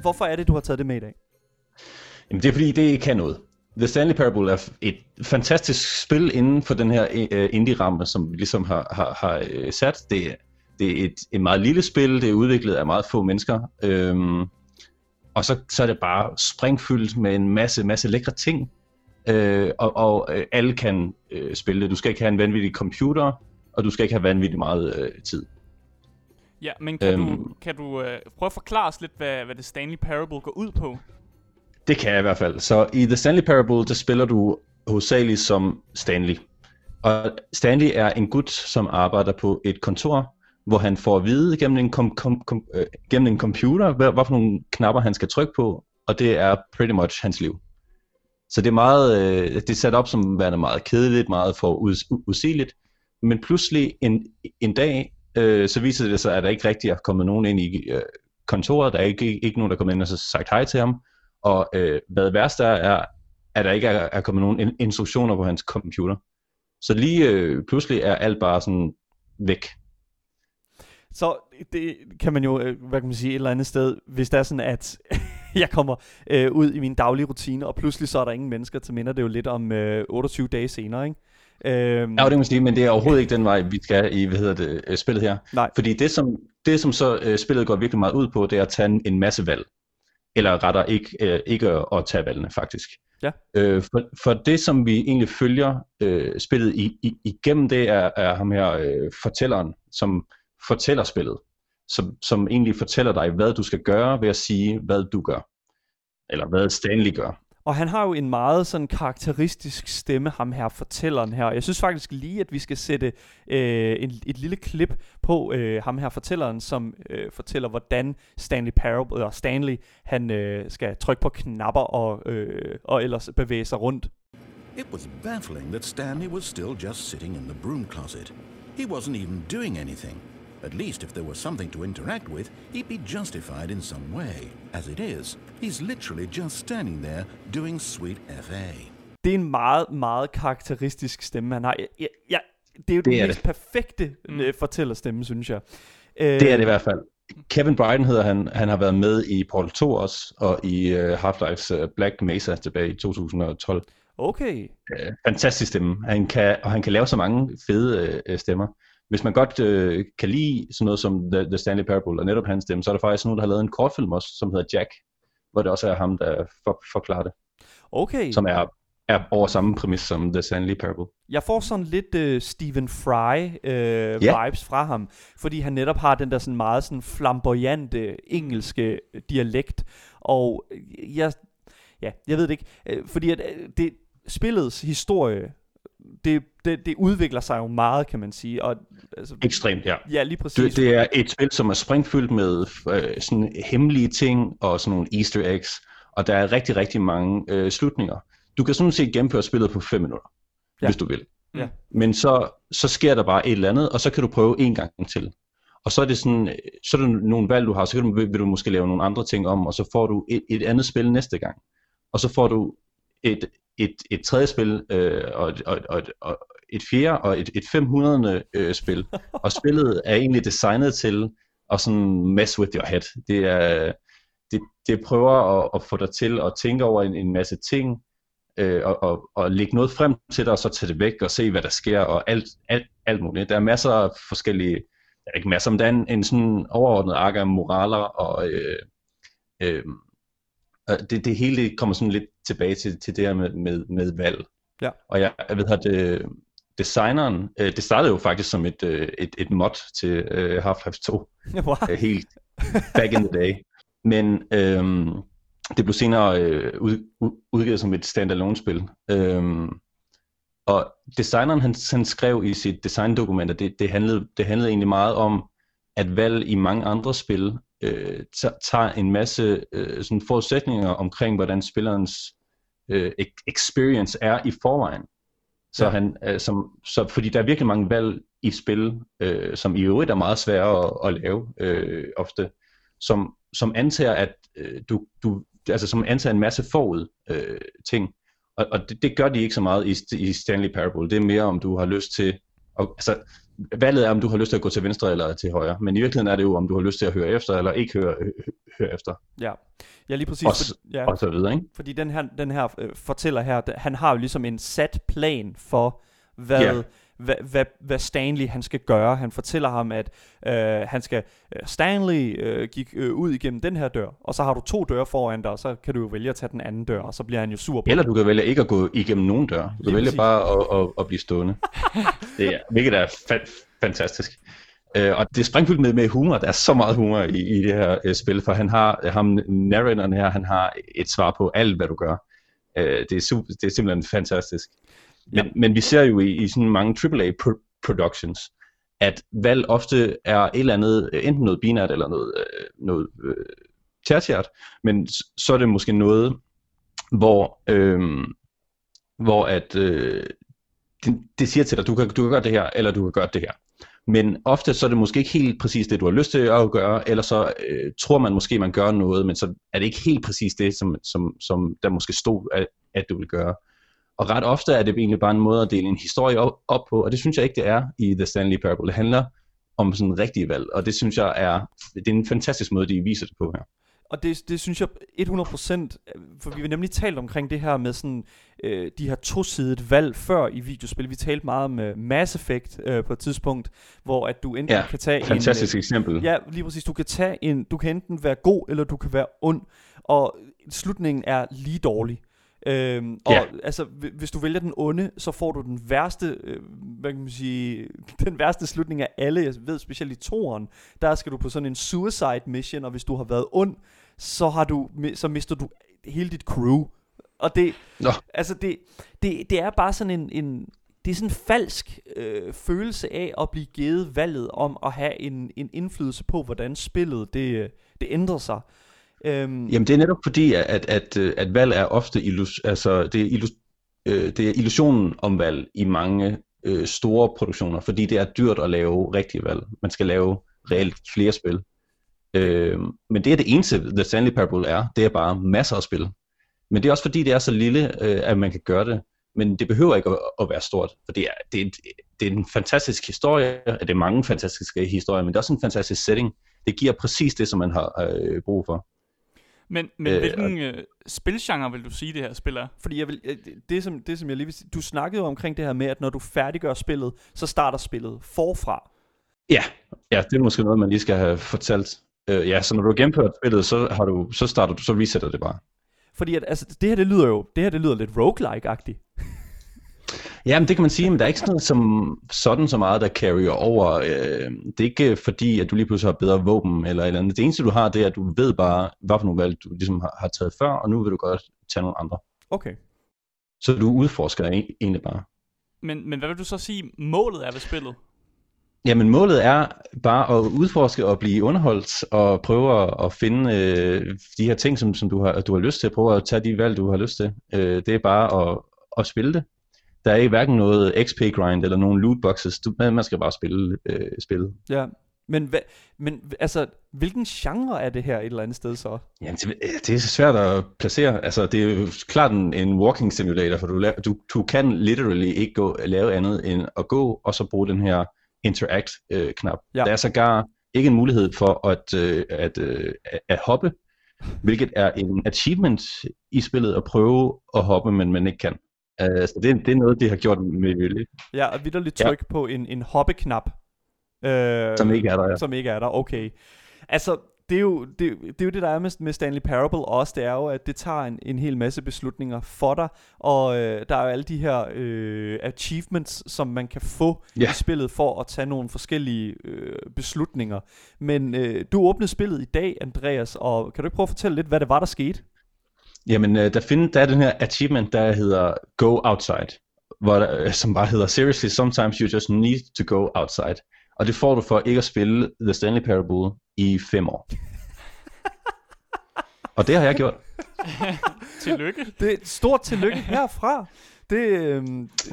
Hvorfor er det, du har taget det med i dag? Jamen, det er fordi, det kan noget. The Stanley Parable er et fantastisk spil inden for den her øh, indie-ramme, som vi ligesom har, har, har øh, sat. Det det er et, et meget lille spil, det er udviklet af meget få mennesker. Øhm, og så, så er det bare springfyldt med en masse, masse lækre ting. Øh, og og øh, alle kan øh, spille det. Du skal ikke have en vanvittig computer, og du skal ikke have vanvittig meget øh, tid. Ja, men kan øhm, du, kan du øh, prøve at forklare os lidt, hvad, hvad The Stanley Parable går ud på? Det kan jeg i hvert fald. Så i The Stanley Parable, der spiller du hovedsageligt som Stanley. Og Stanley er en gut, som arbejder på et kontor, hvor han får at vide gennem en, kom, kom, kom, øh, gennem en computer, hvad, hvad for nogle knapper han skal trykke på, og det er pretty much hans liv. Så det er meget, øh, det er sat op som værende meget kedeligt, meget for us, usigeligt, men pludselig en, en dag, øh, så viser det sig, at der ikke rigtig er kommet nogen ind i øh, kontoret, der er ikke, ikke nogen, der er kommet ind og så sagt hej til ham, og øh, hvad værst er, er, at der ikke er, er kommet nogen instruktioner på hans computer. Så lige øh, pludselig er alt bare sådan væk. Så det kan man jo, øh, hvad kan man sige, et eller andet sted, hvis det er sådan, at jeg kommer øh, ud i min daglige rutine, og pludselig så er der ingen mennesker, så minder det jo lidt om øh, 28 dage senere, ikke? Øhm, ja, det må sige, men det er overhovedet ikke den vej, vi skal i hvad hedder det, øh, spillet her. Nej. Fordi det som, det, som så uh, spillet går virkelig meget ud på, det er at tage en, en masse valg. Eller rettere ikke, uh, ikke at, at tage valgene, faktisk. Ja. Uh, for, for det, som vi egentlig følger uh, spillet i, i, igennem, det er, er ham her uh, fortælleren, som fortæller spillet, som, som egentlig fortæller dig, hvad du skal gøre ved at sige, hvad du gør. Eller hvad Stanley gør. Og han har jo en meget sådan karakteristisk stemme, ham her fortælleren her. Jeg synes faktisk lige, at vi skal sætte øh, en, et lille klip på øh, ham her fortælleren, som øh, fortæller, hvordan Stanley Parable, eller Stanley, han øh, skal trykke på knapper og, øh, og ellers bevæge sig rundt. It was baffling that Stanley was still just sitting in the broom closet. He wasn't even doing anything. At least if there was something to interact with, he'd be justified in some way. As it is, he's literally just standing there doing sweet FA. Det er en meget, meget karakteristisk stemme, han har. Ja, ja, det er jo det den er mest det. perfekte mm. Øh, fortællerstemme, synes jeg. Det er det i hvert fald. Kevin Bryden hedder han. Han har været med i Portal 2 også, og i uh, Half-Life's uh, Black Mesa tilbage i 2012. Okay. Uh, fantastisk stemme. Han kan, og han kan lave så mange fede uh, stemmer hvis man godt øh, kan lide sådan noget som The, The Stanley Parable og netop hans stemme, så er der faktisk nogen, der har lavet en kortfilm også, som hedder Jack, hvor det også er ham, der for, forklarer det. Okay. Som er, er over samme præmis som The Stanley Parable. Jeg får sådan lidt uh, Stephen Fry uh, yeah. vibes fra ham, fordi han netop har den der sådan meget sådan flamboyante engelske dialekt, og jeg, ja, jeg ved det ikke, uh, fordi at, uh, det, spillets historie det, det, det udvikler sig jo meget, kan man sige. Og, altså, Ekstremt, ja. Ja, lige præcis. Det, det er et spil, som er springfyldt med øh, sådan hemmelige ting og sådan nogle easter eggs, og der er rigtig, rigtig mange øh, slutninger. Du kan sådan set gennemføre spillet på 5 minutter, ja. hvis du vil. Ja. Men så, så sker der bare et eller andet, og så kan du prøve en gang til. Og så er det sådan, så er det nogle valg, du har, så kan du, vil du måske lave nogle andre ting om, og så får du et, et andet spil næste gang. Og så får du et, et, et tredje spil, øh, og, og, og, og et fjerde og et, et 500. Øh, spil. Og spillet er egentlig designet til at sådan mess with your head. Det, er, det, det prøver at, at få dig til at tænke over en, en masse ting, øh, og, og, og lægge noget frem til dig, og så tage det væk og se, hvad der sker, og alt, alt, alt muligt. Der er masser af forskellige, der er ikke masser, men der er en, en sådan overordnet ark af moraler og øh, øh, det, det hele kommer sådan lidt tilbage til, til det her med, med, med valg. Ja. Og jeg, jeg ved at det, designeren, øh, det startede jo faktisk som et, øh, et, et mod til øh, Half-Life 2. Wow. Øh, helt back in the day. Men øh, det blev senere øh, ud, udgivet som et standalone-spil. Øh, og designeren han, han skrev i sit designdokument, at det, det, handlede, det handlede egentlig meget om, at valg i mange andre spil øh, tager en masse øh, sådan forudsætninger omkring, hvordan spillerens øh, experience er i forvejen. Så ja. han, øh, som, så, fordi der er virkelig mange valg i spil, øh, som i øvrigt er meget svære at, at lave øh, ofte, som, som antager, at øh, du, du, altså som antager en masse forud øh, ting. Og, og det, det gør de ikke så meget i, i Stanley Parable. Det er mere om du har lyst til, og, altså valget er, om du har lyst til at gå til venstre eller til højre. Men i virkeligheden er det jo, om du har lyst til at høre efter, eller ikke høre, høre efter. Ja, ja lige præcis. Og, for, ja, og så videre, ikke? fordi den her, den her øh, fortæller her, han har jo ligesom en sat plan for, hvad, Ja. Hvad, hvad, hvad Stanley han skal gøre. Han fortæller ham, at øh, han skal øh, Stanley øh, gik øh, ud igennem den her dør, og så har du to døre foran dig, og så kan du jo vælge at tage den anden dør, og så bliver han jo sur på Eller du kan vælge ikke at gå igennem nogen dør. Du Lige kan vælge præcis. bare at, at, at blive stående. det er, hvilket er fa- fantastisk. Øh, og det er sprængfyldt med, med humor. Der er så meget humor i, i det her øh, spil, for han har, ham narratoren her, han har et svar på alt, hvad du gør. Øh, det, er super, det er simpelthen fantastisk. Men, Ja. men vi ser jo i, i sådan mange AAA pro- productions, at valg ofte er et eller andet, enten noget binært eller noget, øh, noget øh, tertiært, men så er det måske noget, hvor, øh, hvor at, øh, det, det siger til dig, du kan, du kan gøre det her, eller du kan gøre det her. Men ofte så er det måske ikke helt præcis det, du har lyst til at gøre, eller så øh, tror man måske, man gør noget, men så er det ikke helt præcis det, som, som, som der måske stod, at, at du vil gøre. Og ret ofte er det egentlig bare en måde at dele en historie op, op på, og det synes jeg ikke, det er i The Stanley Parable. Det handler om sådan rigtige valg, og det synes jeg er, det er en fantastisk måde, de viser det på her. Og det, det synes jeg 100%, for vi har nemlig talt omkring det her med sådan, øh, de her tosidet valg før i videospil. Vi talte meget om uh, Mass Effect øh, på et tidspunkt, hvor at du enten Ja, kan tage Fantastisk en... eksempel. Øh, ja, lige præcis. Du kan, tage en, du kan enten være god, eller du kan være ond. Og slutningen er lige dårlig. Øhm, og Ja. altså, hvi- hvis du vælger den onde, så får du den værste, øh, hvad kan man sige, den værste slutning af alle. Jeg ved specielt i toren, der skal du på sådan en suicide mission, og hvis du har været ond, så har du, så mister du hele dit crew. Og det, Nå. altså det, det, det er bare sådan en, en det er sådan en falsk øh, følelse af at blive givet valget om at have en, en indflydelse på, hvordan spillet det, øh, det ændrer sig. Øhm, Jamen det er netop fordi, at, at, at, at valg er ofte illus, altså, det, er illus, øh, det er illusionen om valg i mange øh, store produktioner, fordi det er dyrt at lave rigtige valg. Man skal lave reelt flere spil. Øh, men det er det eneste, The Stanley Parable er. Det er bare masser af spil. Men det er også fordi, det er så lille, øh, at man kan gøre det. Men det behøver ikke at, at være stort, for det er, det, er, det er en fantastisk historie, det er mange fantastiske historier, men det er også en fantastisk setting. Det giver præcis det, som man har øh, brug for. Men, men Øh, hvilken øh, spilgenre vil du sige, det her spil er? Fordi jeg vil, øh, det- det, som, det som jeg lige vil sige, du snakkede jo omkring det her med, at når du færdiggør spillet, så starter spillet forfra. Ja, ja, det er måske noget, man lige skal have fortalt. Øh, ja, så når du har gennemført spillet, så, har du, så starter du, så resetter det bare. Fordi at, altså, det her, det lyder jo, det her, det lyder lidt roguelike-agtigt. Ja, men det kan man sige, men der er ikke sådan noget som, sådan så meget, der carrier over. Øh, det er ikke fordi, at du lige pludselig har bedre våben eller eller andet. Det eneste, du har, det er, at du ved bare, hvad for nogle valg du ligesom har, har taget før, og nu vil du godt tage nogle andre. Okay. Så du udforsker e- egentlig bare. Men, men hvad vil du så sige, målet er ved spillet? Jamen målet er bare at udforske og blive underholdt og prøve at, at finde øh, de her ting, som, som du, har, du har lyst til. at Prøve at tage de valg, du har lyst til. Øh, det er bare at, at spille det. Der er ikke hverken noget XP-grind eller nogen lootboxes. Du, man skal bare spille øh, spillet. Ja. Men, hva, men altså, hvilken genre er det her et eller andet sted så? Jamen, det, det er svært at placere. Altså, det er jo klart en, en walking simulator, for du, du, du kan literally ikke gå, lave andet end at gå, og så bruge den her interact-knap. Ja. Der er sågar ikke en mulighed for at, øh, at, øh, at, at hoppe, hvilket er en achievement i spillet at prøve at hoppe, men man ikke kan. Uh, så det, det er noget, de har gjort med vilje, Ja, og vi der lidt Ja. tryk på en, en hoppeknap. Øh, som ikke er der. Ja. som ikke er der, okay. Altså, det er jo det, det, er jo det der er med, med Stanley Parable også, det er jo, at det tager en, en hel masse beslutninger for dig, og øh, der er jo alle de her øh, achievements, som man kan få Ja. i spillet for at tage nogle forskellige øh, beslutninger. Men øh, du åbnede spillet i dag, Andreas, og kan du ikke prøve at fortælle lidt, hvad det var, der skete? Jamen, øh, der, find, der er den her achievement, der hedder Go Outside, hvor der, øh, som bare hedder Seriously, sometimes you just need to go outside. Og det får du for ikke at spille The Stanley Parable i fem år. Og det har jeg gjort. Tillykke. Det er et stort tillykke herfra. Det, øh,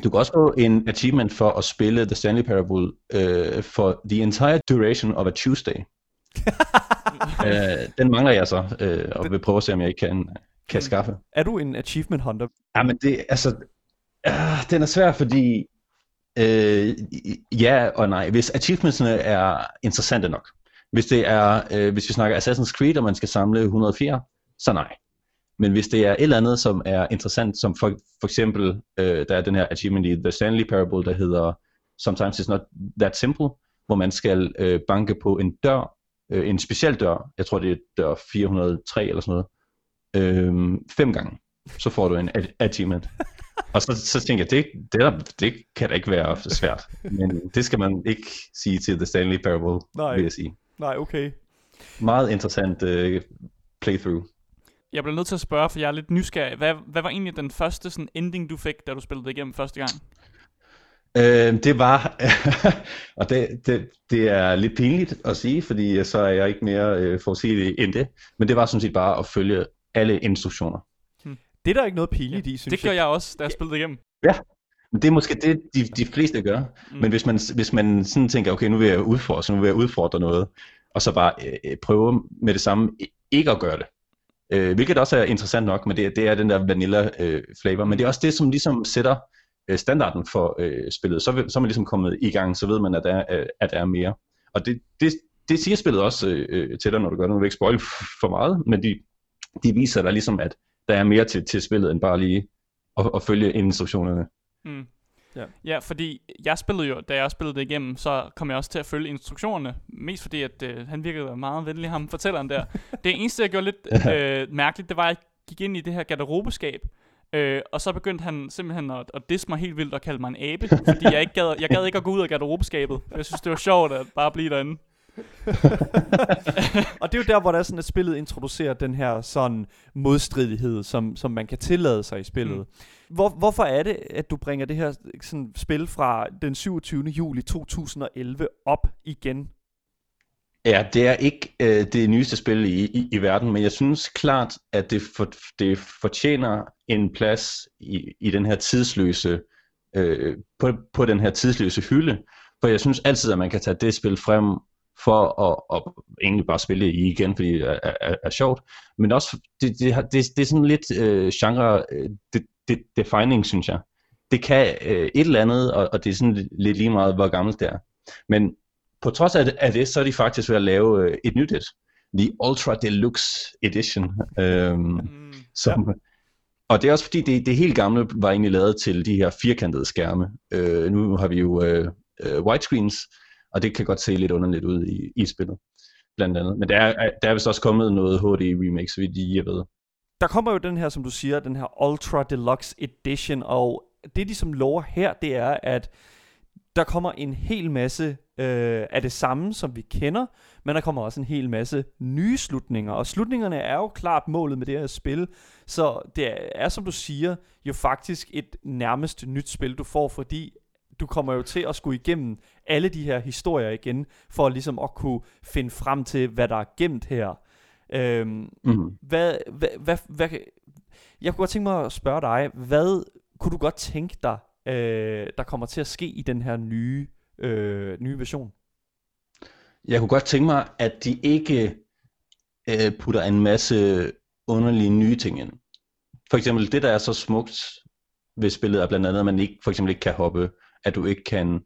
Du kan også få en achievement for at spille The Stanley Parable øh, for the entire duration of a Tuesday. øh, den mangler jeg så, øh, og vil prøve at se, om jeg ikke kan, kan skaffe. er du en achievement hunter? Ja, men det, altså, øh, den er svær, fordi Øh, ja og nej. Hvis achievementsene er interessante nok. Hvis det er, øh, hvis vi snakker Assassin's Creed, og man skal samle 104, så nej. Men hvis det er et eller andet, som er interessant, som for, for eksempel, øh, der er den her achievement i The Stanley Parable, der hedder Sometimes It's Not That Simple, hvor man skal øh, banke på en dør, øh, en speciel dør, jeg tror det er dør 403 eller sådan noget, øh, fem gange, så får du en achievement. Og så, så tænker jeg, det, det, der, det kan da ikke være svært. Men det skal man ikke sige til The Stanley Parable, Nej. vil jeg sige. Nej, okay. Meget interessant uh, playthrough. Jeg bliver nødt til at spørge, for jeg er lidt nysgerrig. Hvad, hvad var egentlig den første sådan, ending, du fik, da du spillede det igennem første gang? Øh, det var, og det, det, det er lidt pinligt at sige, fordi så er jeg ikke mere øh, forudsigelig end det, men det var sådan set bare at følge alle instruktioner. Hmm. Det er der ikke noget pinligt ja, i, synes Det gør jeg også, da jeg spillede det igennem. Ja, men det er måske det, de, de fleste gør. Mm. Men hvis man, hvis man sådan tænker, okay, nu vil jeg udfordre, nu vil jeg udfordre noget, og så bare øh, prøve med det samme ikke at gøre det. Øh, hvilket også er interessant nok, men det, det er den der vanilla øh, flavor. Men det er også det, som ligesom sætter øh, standarden for øh, spillet. Så, så er man ligesom kommet i gang, så ved man, at der, øh, at der er mere. Og det, det, det siger spillet også øh, til dig, når du gør det. Nu vil ikke spoil for meget, men de, de viser dig ligesom, at der er mere til, til spillet, end bare lige at, at følge instruktionerne. Mm. Ja. ja, fordi jeg spillede jo, da jeg spillede det igennem, så kom jeg også til at følge instruktionerne. Mest fordi, at øh, han virkede meget venlig, ham fortælleren der. det eneste, jeg gjorde lidt øh, mærkeligt, det var, at jeg gik ind i det her garderobeskab, Øh, og så begyndte han simpelthen at, at disse mig helt vildt og kalde mig en abe, fordi jeg ikke gad, jeg gad ikke at gå ud af garderobeskabet. Jeg synes, det var sjovt at bare blive derinde. og det er jo der, hvor der er sådan, at spillet introducerer den her sådan modstridighed, som, som man kan tillade sig i spillet. Mm. Hvor, hvorfor er det, at du bringer det her sådan, spil fra den 27. juli 2011 op igen? Ja, det er ikke øh, det nyeste spil i, i, i verden, men jeg synes klart, at det, for, det fortjener en plads i, i den her tidsløse, øh, på, på den her tidsløse hylde. For jeg synes altid, at man kan tage det spil frem for at, at egentlig bare spille i igen, fordi det er, er, er sjovt. Men også, det, det, det, det er sådan lidt øh, genre øh, det, det, defining, synes jeg. Det kan øh, et eller andet, og, og det er sådan lidt lige meget, hvor gammelt det er. Men på trods af det, af det, så er de faktisk ved at lave øh, et nyt et. The Ultra Deluxe Edition. Øhm, mm, som, ja. Og det er også fordi, det, det helt gamle var egentlig lavet til de her firkantede skærme. Øh, nu har vi jo øh, øh, widescreens, og det kan godt se lidt underligt ud i, i spillet, blandt andet. Men der er, der er vist også kommet noget HD remake, så vidt jeg ved. Der kommer jo den her, som du siger, den her Ultra Deluxe Edition, og det de som lover her, det er, at der kommer en hel masse øh, af det samme, som vi kender, men der kommer også en hel masse nye slutninger, og slutningerne er jo klart målet med det her spil, så det er, som du siger, jo faktisk et nærmest nyt spil, du får, fordi du kommer jo til at skulle igennem alle de her historier igen, for ligesom at kunne finde frem til, hvad der er gemt her. Øhm, mm. hvad, hvad, hvad, hvad, jeg kunne godt tænke mig at spørge dig, hvad kunne du godt tænke dig, øh, der kommer til at ske i den her nye, øh, nye version? Jeg kunne godt tænke mig, at de ikke øh, putter en masse underlige nye ting ind. For eksempel det, der er så smukt ved spillet, er blandt andet, at man ikke, for eksempel ikke kan hoppe, at du ikke kan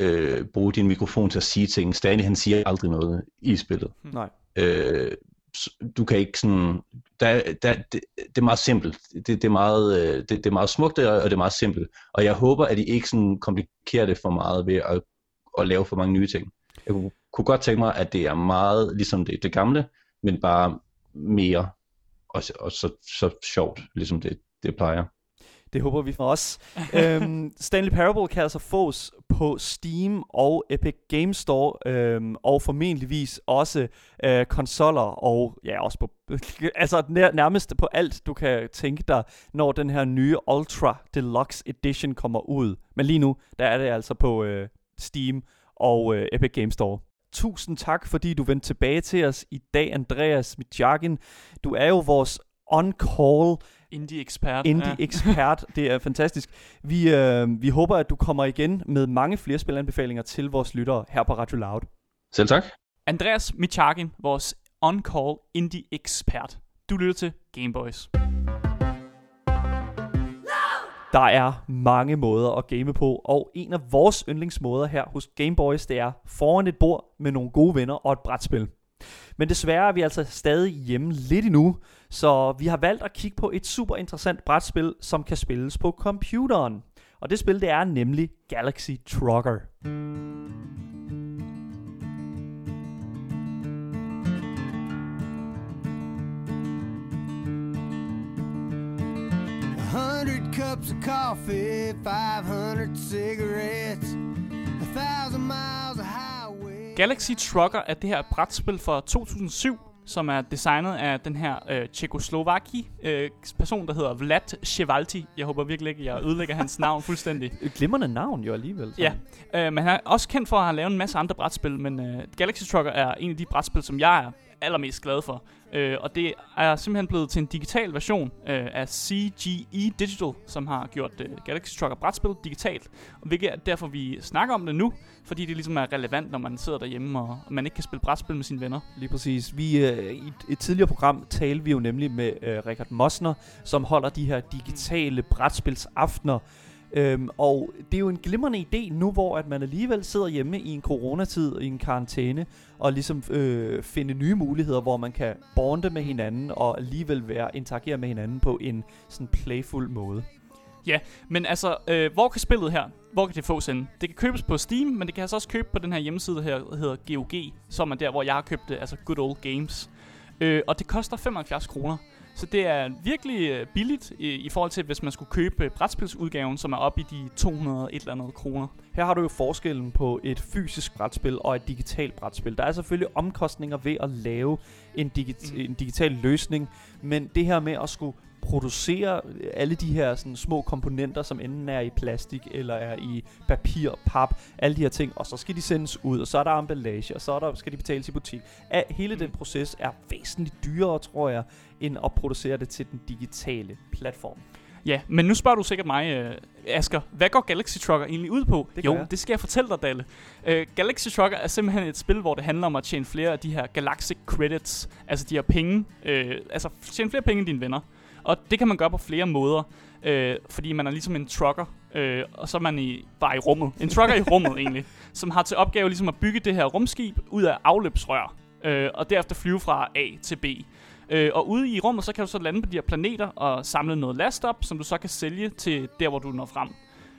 øh, bruge din mikrofon til at sige ting. Stanley, han siger aldrig noget i spillet. Nej. Øh, du kan ikke sådan, der, der, det, det er meget simpelt, det, det, er meget, øh, det, det er meget smukt, og det er meget simpelt, og jeg håber, at I ikke sådan komplikerer det for meget ved at, at lave for mange nye ting. Jeg kunne, kunne godt tænke mig, at det er meget ligesom det, det gamle, men bare mere, og, og så, så sjovt, ligesom det, det plejer. Det håber vi for os. øhm, Stanley Parable kan altså fås på Steam og Epic Games Store, øhm, og formentligvis også øh, konsoller, og ja, også på, altså nær, nærmest på alt, du kan tænke dig, når den her nye Ultra Deluxe Edition kommer ud. Men lige nu, der er det altså på øh, Steam og øh, Epic Games Store. Tusind tak, fordi du vendte tilbage til os i dag, Andreas Mitjagin. Du er jo vores on-call Indie-ekspert. Indie-ekspert, ja. det er fantastisk. Vi, øh, vi håber, at du kommer igen med mange flere spilanbefalinger til vores lyttere her på Radio Loud. Selv tak. Andreas Michagin, vores on-call indie-ekspert. Du lytter til Gameboys. Der er mange måder at game på, og en af vores yndlingsmåder her hos Gameboys, det er foran et bord med nogle gode venner og et brætspil. Men desværre er vi altså stadig hjemme lidt endnu, så vi har valgt at kigge på et super interessant brætspil, som kan spilles på computeren. Og det spil, det er nemlig Galaxy Trucker. hundred cups of coffee, 500 cigarettes, a thousand miles of. Galaxy Trucker er det her brætspil fra 2007, som er designet af den her øh, Tjekoslovaki øh, person, der hedder Vlad Chevalti. Jeg håber virkelig ikke, jeg ødelægger hans navn fuldstændig. Glimrende navn jo alligevel. Så. Ja, øh, men han er også kendt for at have lavet en masse andre brætspil, men øh, Galaxy Trucker er en af de brætspil, som jeg er allermest glad for. Øh, og det er simpelthen blevet til en digital version øh, af CGE Digital, som har gjort øh, Galaxy Trucker brætspil digitalt. Hvilket er derfor, vi snakker om det nu, fordi det ligesom er relevant, når man sidder derhjemme, og, og man ikke kan spille brætspil med sine venner. Lige præcis. Vi, øh, I et tidligere program talte vi jo nemlig med øh, Richard Mosner, som holder de her digitale brætspilsaftener, Øhm, og det er jo en glimrende idé nu, hvor at man alligevel sidder hjemme i en coronatid, i en karantæne, og ligesom øh, finde nye muligheder, hvor man kan bonde med hinanden, og alligevel være interagere med hinanden på en sådan playful måde. Ja, men altså, øh, hvor kan spillet her, hvor kan det fås henne? Det kan købes på Steam, men det kan altså også købe på den her hjemmeside her, der hedder GOG, som er der, hvor jeg har købt det, altså Good Old Games. Øh, og det koster 75 kroner. Så det er virkelig øh, billigt i, i forhold til, hvis man skulle købe brætspilsudgaven, som er op i de 200 et eller andet kroner. Her har du jo forskellen på et fysisk brætspil og et digitalt brætspil. Der er selvfølgelig omkostninger ved at lave en, digi- mm. en digital løsning, men det her med at skulle producere alle de her sådan, små komponenter, som enten er i plastik eller er i papir, pap, alle de her ting, og så skal de sendes ud, og så er der emballage, og så er der, skal de betales i butik. Al, hele den proces er væsentligt dyrere, tror jeg, end at producere det til den digitale platform. Ja, men nu spørger du sikkert mig, uh, Asger, hvad går Galaxy Trucker egentlig ud på? Det jo, jeg. det skal jeg fortælle dig, Dalle. Uh, Galaxy Trucker er simpelthen et spil, hvor det handler om at tjene flere af de her Galactic Credits, altså de her penge, uh, altså tjene flere penge end dine venner. Og det kan man gøre på flere måder, uh, fordi man er ligesom en trucker, uh, og så er man i, bare i rummet. En trucker i rummet egentlig, som har til opgave ligesom at bygge det her rumskib ud af afløbsrør, uh, og derefter flyve fra A til B. Øh, og ude i rummet, så kan du så lande på de her planeter og samle noget last op, som du så kan sælge til der, hvor du når frem.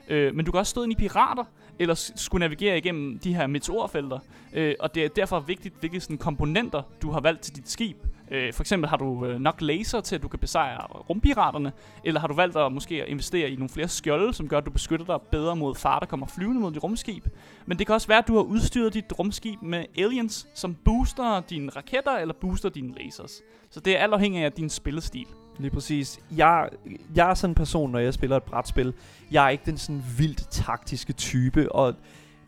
Øh, men du kan også stå ind i pirater, eller skulle navigere igennem de her meteorfelter. Øh, og det er derfor vigtigt, hvilke sådan, komponenter du har valgt til dit skib. Øh, for eksempel har du øh, nok laser til, at du kan besejre rumpiraterne, eller har du valgt at måske at investere i nogle flere skjolde, som gør, at du beskytter dig bedre mod far, der kommer flyvende mod dit rumskib. Men det kan også være, at du har udstyret dit rumskib med aliens, som booster dine raketter eller booster dine lasers. Så det er alt afhængigt af din spillestil. Lige præcis. Jeg, jeg er sådan en person, når jeg spiller et brætspil. Jeg er ikke den sådan vildt taktiske type, og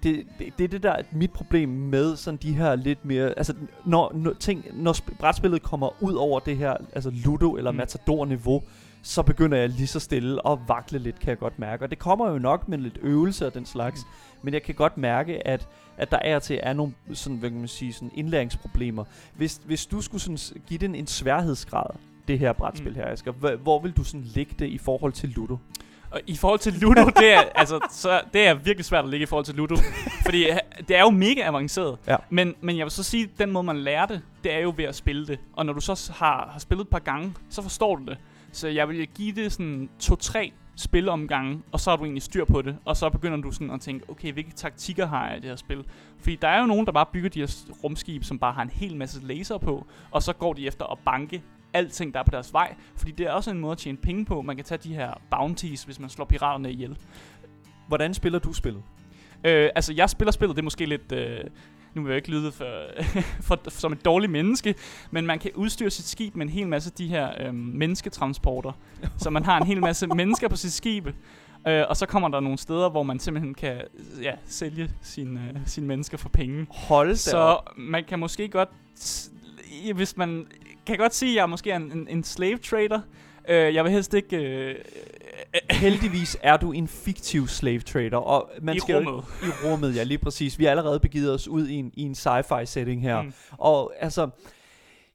det, det, det er det der mit problem med sådan de her lidt mere altså når, når ting når brætspillet kommer ud over det her altså ludo eller mm. matador niveau så begynder jeg lige så stille at vakle lidt kan jeg godt mærke og det kommer jo nok med lidt øvelse og den slags mm. men jeg kan godt mærke at at der er til er nogle sådan hvad kan man sige sådan indlæringsproblemer hvis hvis du skulle sådan give den en sværhedsgrad det her brætspil mm. her Asger, hvor, hvor vil du sådan lægge det i forhold til ludo og i forhold til Ludo, det er, altså, så, det er virkelig svært at ligge i forhold til Ludo. fordi øh, det er jo mega avanceret. Ja. Men, men jeg vil så sige, at den måde, man lærer det, det er jo ved at spille det. Og når du så har, har spillet et par gange, så forstår du det. Så jeg vil give det sådan to-tre spilomgange, og så har du egentlig styr på det. Og så begynder du sådan at tænke, okay, hvilke taktikker har jeg i det her spil? Fordi der er jo nogen, der bare bygger de her rumskib, som bare har en hel masse laser på, og så går de efter at banke alting, der er på deres vej. Fordi det er også en måde at tjene penge på. Man kan tage de her bounties, hvis man slår piraterne ihjel. Hvordan spiller du spillet? Øh, altså, jeg spiller spillet, det er måske lidt... Øh, nu vil jeg ikke lyde for, for, for, som et dårligt menneske, men man kan udstyre sit skib med en hel masse af de her øh, mennesketransporter. så man har en hel masse mennesker på sit skib, øh, og så kommer der nogle steder, hvor man simpelthen kan ja, sælge sine, øh, sine mennesker for penge. Hold Så man kan måske godt, hvis man kan godt sige, at jeg er måske en, en, en slave trader. Uh, jeg vil helst ikke... Uh, Heldigvis er du en fiktiv slave trader. Og man I skal rummet. Jo, I rummet, ja, lige præcis. Vi har allerede begivet os ud i en, i en sci-fi setting her. Mm. Og altså...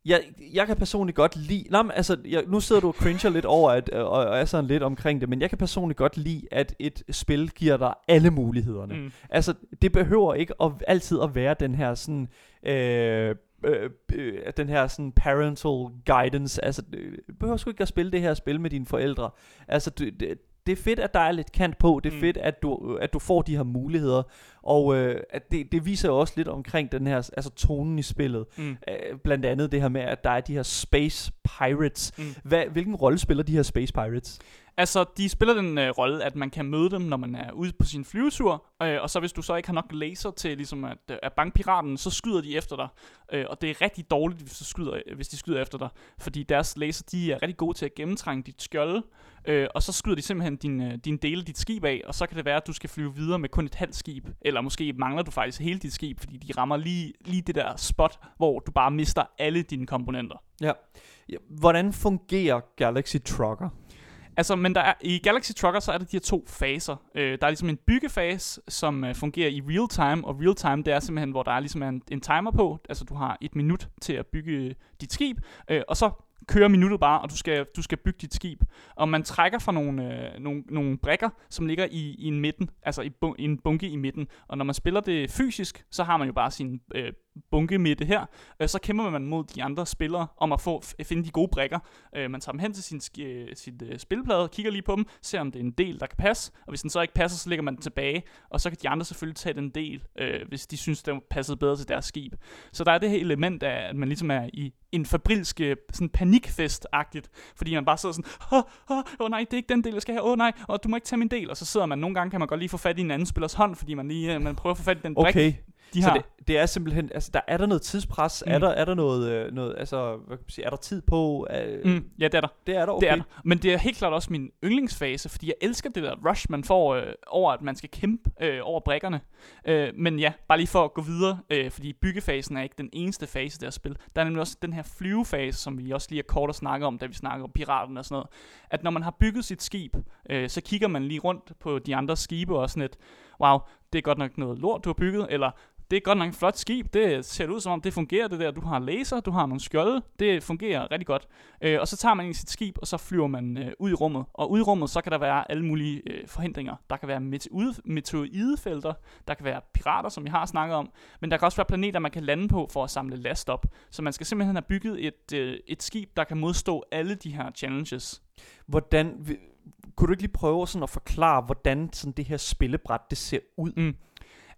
jeg, jeg kan personligt godt lide... Nej, men altså, jeg, nu sidder du og cringer lidt over, at, og, og er sådan lidt omkring det, men jeg kan personligt godt lide, at et spil giver dig alle mulighederne. Mm. Altså, det behøver ikke at, altid at være den her sådan... Øh, øh, øh, den her sådan parental guidance, altså du behøver sgu ikke at spille det her spil med dine forældre. Altså det, det, det er fedt, at der er lidt kant på. Det er mm. fedt, at du, at du får de her muligheder. Og øh, at det, det viser jo også lidt omkring den her, altså tonen i spillet. Mm. Øh, blandt andet det her med, at der er de her Space Pirates. Mm. Hvad, hvilken rolle spiller de her Space Pirates? Altså, de spiller den øh, rolle, at man kan møde dem, når man er ude på sin flyvetur, øh, og så hvis du så ikke har nok laser til ligesom at, øh, at banke piraten, så skyder de efter dig. Øh, og det er rigtig dårligt, hvis, du skyder, øh, hvis de skyder efter dig, fordi deres laser, de er rigtig gode til at gennemtrænge dit skjold, øh, og så skyder de simpelthen din, øh, din dele dit skib af, og så kan det være, at du skal flyve videre med kun et halvt skib, eller måske mangler du faktisk hele dit skib, fordi de rammer lige, lige det der spot, hvor du bare mister alle dine komponenter. Ja. ja. Hvordan fungerer Galaxy Trucker? Altså, men der er, i Galaxy Trucker, så er der de her to faser. Øh, der er ligesom en byggefase, som øh, fungerer i real time, og real time, det er simpelthen, hvor der er ligesom en, en timer på. Altså, du har et minut til at bygge øh, dit skib, øh, og så kører minuttet bare, og du skal, du skal bygge dit skib. Og man trækker fra nogle, øh, nogle, nogle brækker, som ligger i, i en midten, altså i, bu- i en bunke i midten. Og når man spiller det fysisk, så har man jo bare sin øh, bunke midte her. Øh, så kæmper man mod de andre spillere om at få finde de gode brækker. Øh, man tager dem hen til sin, øh, sit øh, spilplade, kigger lige på dem, ser om det er en del, der kan passe. Og hvis den så ikke passer, så lægger man den tilbage. Og så kan de andre selvfølgelig tage den del, øh, hvis de synes, den passede bedre til deres skib. Så der er det her element af, at man ligesom er i en fabrilsk øh, sådan panikfest-agtigt, fordi man bare sidder sådan, åh, åh, åh nej, det er ikke den del, jeg skal have, åh nej, og du må ikke tage min del, og så sidder man, nogle gange kan man godt lige få fat i en anden spillers hånd, fordi man lige, øh, man prøver at få fat i den brik, okay de har... Så det, det er simpelthen, altså der er der noget tidspres, mm. er der er der noget, øh, noget altså hvad kan man sige, er der tid på? Uh, mm, ja, det er der. Det er der, okay. Det er der. Men det er helt klart også min yndlingsfase, fordi jeg elsker det der rush, man får øh, over, at man skal kæmpe øh, over brækkerne. Øh, men ja, bare lige for at gå videre, øh, fordi byggefasen er ikke den eneste fase, der spil. Der er nemlig også den her flyvefase, som vi også lige har kort at snakke om, da vi snakker om piraten og sådan noget. At når man har bygget sit skib, øh, så kigger man lige rundt på de andre skibe og sådan et, wow, det er godt nok noget lort, du har bygget, eller det er godt nok et flot skib. Det ser ud som om, det fungerer det der. Du har laser, du har nogle skjolde. Det fungerer rigtig godt. Øh, og så tager man i sit skib, og så flyver man øh, ud i rummet. Og ud i rummet, så kan der være alle mulige øh, forhindringer. Der kan være meteoridefelter. Der kan være pirater, som vi har snakket om. Men der kan også være planeter, man kan lande på for at samle last op. Så man skal simpelthen have bygget et, øh, et skib, der kan modstå alle de her challenges. Hvordan... Kunne du ikke lige prøve sådan at forklare, hvordan sådan det her spillebræt det ser ud? Mm.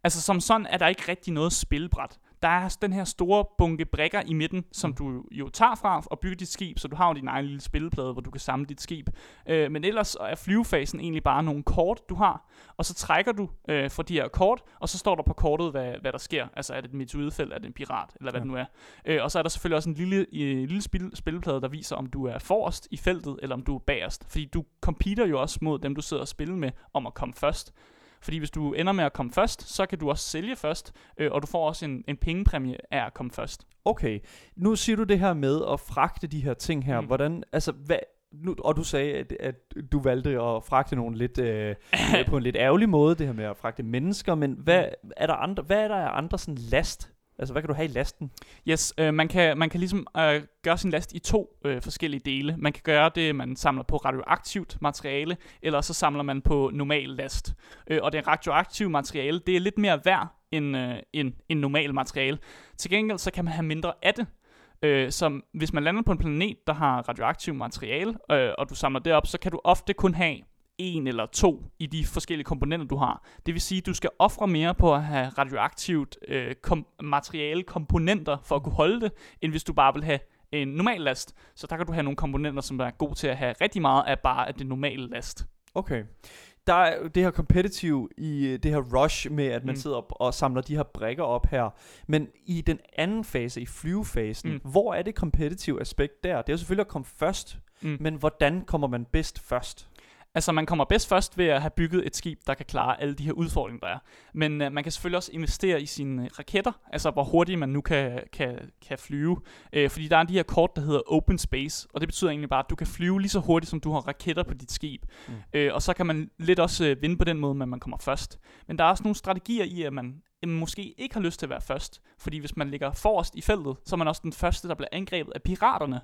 Altså som sådan er der ikke rigtig noget spilbræt. Der er den her store bunke brækker i midten, som du jo tager fra og bygger dit skib, så du har jo din egen lille spilleplade, hvor du kan samle dit skib. Øh, men ellers er flyvefasen egentlig bare nogle kort, du har, og så trækker du øh, for de her kort, og så står der på kortet, hvad, hvad der sker. Altså er det et meteoridefelt, er det en pirat, eller hvad ja. det nu er. Øh, og så er der selvfølgelig også en lille, en lille spil, spilleplade, der viser, om du er forrest i feltet, eller om du er bagerst. Fordi du competer jo også mod dem, du sidder og spiller med, om at komme først. Fordi hvis du ender med at komme først, så kan du også sælge først, øh, og du får også en, en pengepræmie af at komme først. Okay, nu siger du det her med at fragte de her ting her. Mm. Hvordan, altså, hvad, nu, og du sagde, at, at du valgte at fragte nogen lidt øh, på en lidt ærgerlig måde, det her med at fragte mennesker, men hvad mm. er der andre, hvad er der af andre sådan last, Altså, hvad kan du have i lasten? Yes, øh, man, kan, man kan ligesom øh, gøre sin last i to øh, forskellige dele. Man kan gøre det, man samler på radioaktivt materiale, eller så samler man på normal last. Øh, og det radioaktive materiale, det er lidt mere værd end, øh, end, end normal materiale. Til gengæld, så kan man have mindre af det. Øh, som hvis man lander på en planet, der har radioaktivt materiale, øh, og du samler det op, så kan du ofte kun have en eller to i de forskellige komponenter, du har. Det vil sige, at du skal ofre mere på at have radioaktivt øh, kom- materiale komponenter for at kunne holde det, end hvis du bare vil have en normal last. Så der kan du have nogle komponenter, som er gode til at have rigtig meget af bare af det normale last. Okay. Der er det her competitive i øh, det her rush med, at man mm. sidder op og samler de her brækker op her. Men i den anden fase, i flyvefasen, mm. hvor er det competitive aspekt der? Det er jo selvfølgelig at komme først, mm. men hvordan kommer man bedst først? Altså, man kommer bedst først ved at have bygget et skib, der kan klare alle de her udfordringer, der er. Men uh, man kan selvfølgelig også investere i sine uh, raketter, altså hvor hurtigt man nu kan, kan, kan flyve. Uh, fordi der er de her kort, der hedder open space, og det betyder egentlig bare, at du kan flyve lige så hurtigt, som du har raketter på dit skib. Mm. Uh, og så kan man lidt også uh, vinde på den måde, at man kommer først. Men der er også nogle strategier i, at man jamen, måske ikke har lyst til at være først. Fordi hvis man ligger forrest i feltet, så er man også den første, der bliver angrebet af piraterne.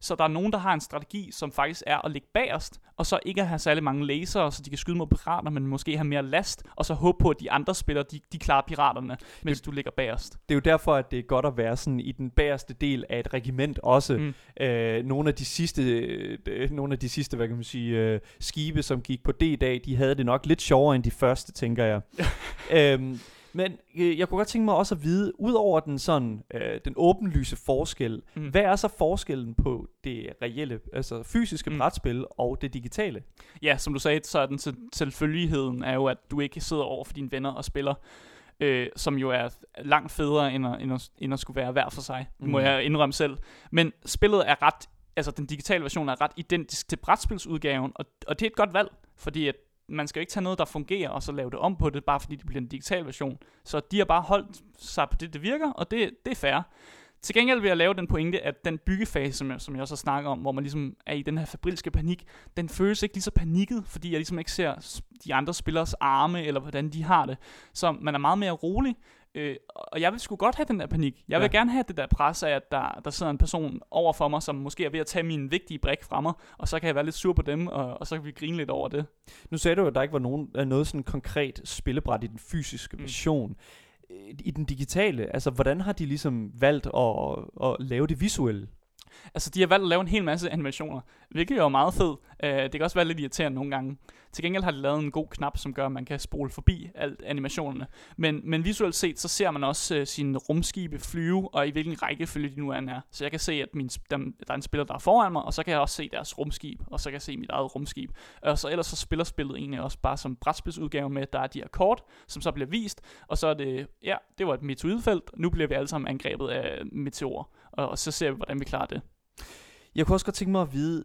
Så der er nogen, der har en strategi, som faktisk er at ligge bagerst, og så ikke at have særlig mange laser, så de kan skyde mod pirater, men måske have mere last, og så håbe på, at de andre spillere, de, de klarer piraterne, mens det, du ligger bagerst. Det er jo derfor, at det er godt at være sådan i den bagerste del af et regiment også. Mm. Øh, nogle af de sidste, øh, nogle af de sidste, hvad kan man sige, øh, skibe, som gik på D-dag, de havde det nok lidt sjovere end de første, tænker jeg. øhm, men øh, jeg kunne godt tænke mig også at vide, ud over den sådan øh, den åbenlyse forskel, mm. hvad er så forskellen på det reelle, altså fysiske mm. brætspil og det digitale? Ja, som du sagde, så er den selvfølgeligheden er jo, at du ikke sidder over for dine venner og spiller øh, som jo er langt federe end at, end at, end at skulle være hver for sig, mm. må jeg indrømme selv. Men spillet er ret, altså den digitale version er ret identisk til brætspilsudgaven, og, og det er et godt valg, fordi at man skal jo ikke tage noget, der fungerer, og så lave det om på det, bare fordi det bliver en digital version. Så de har bare holdt sig på det, det virker, og det, det er fair. Til gengæld vil jeg lave den pointe, at den byggefase, som jeg, som jeg også har snakket om, hvor man ligesom er i den her fabrilske panik, den føles ikke lige så panikket, fordi jeg ligesom ikke ser de andre spillers arme, eller hvordan de har det. Så man er meget mere rolig, Øh, og jeg vil sgu godt have den der panik. Jeg vil ja. gerne have det der pres af, at der, der sidder en person over for mig, som måske er ved at tage min vigtige brik fra mig, og så kan jeg være lidt sur på dem, og, og så kan vi grine lidt over det. Nu sagde du, at der ikke var nogen, øh, noget sådan konkret spillebræt i den fysiske mm. version. I den digitale, altså hvordan har de ligesom valgt at, at lave det visuelle? Altså, de har valgt at lave en hel masse animationer, hvilket er jo meget fedt. Uh, det kan også være lidt irriterende nogle gange. Til gengæld har de lavet en god knap, som gør, at man kan spole forbi alt animationerne. Men, men visuelt set, så ser man også øh, sine rumskibe flyve, og i hvilken rækkefølge de nu er. Så jeg kan se, at min, dem, der er en spiller, der er foran mig, og så kan jeg også se deres rumskib, og så kan jeg se mit eget rumskib. Og så ellers så spiller spillet egentlig også bare som brætspilsudgave med, at der er de her kort, som så bliver vist, og så er det, ja, det var et meteoridfelt, nu bliver vi alle sammen angrebet af meteorer, og, og så ser vi, hvordan vi klarer det. Jeg kunne også godt tænke mig at vide,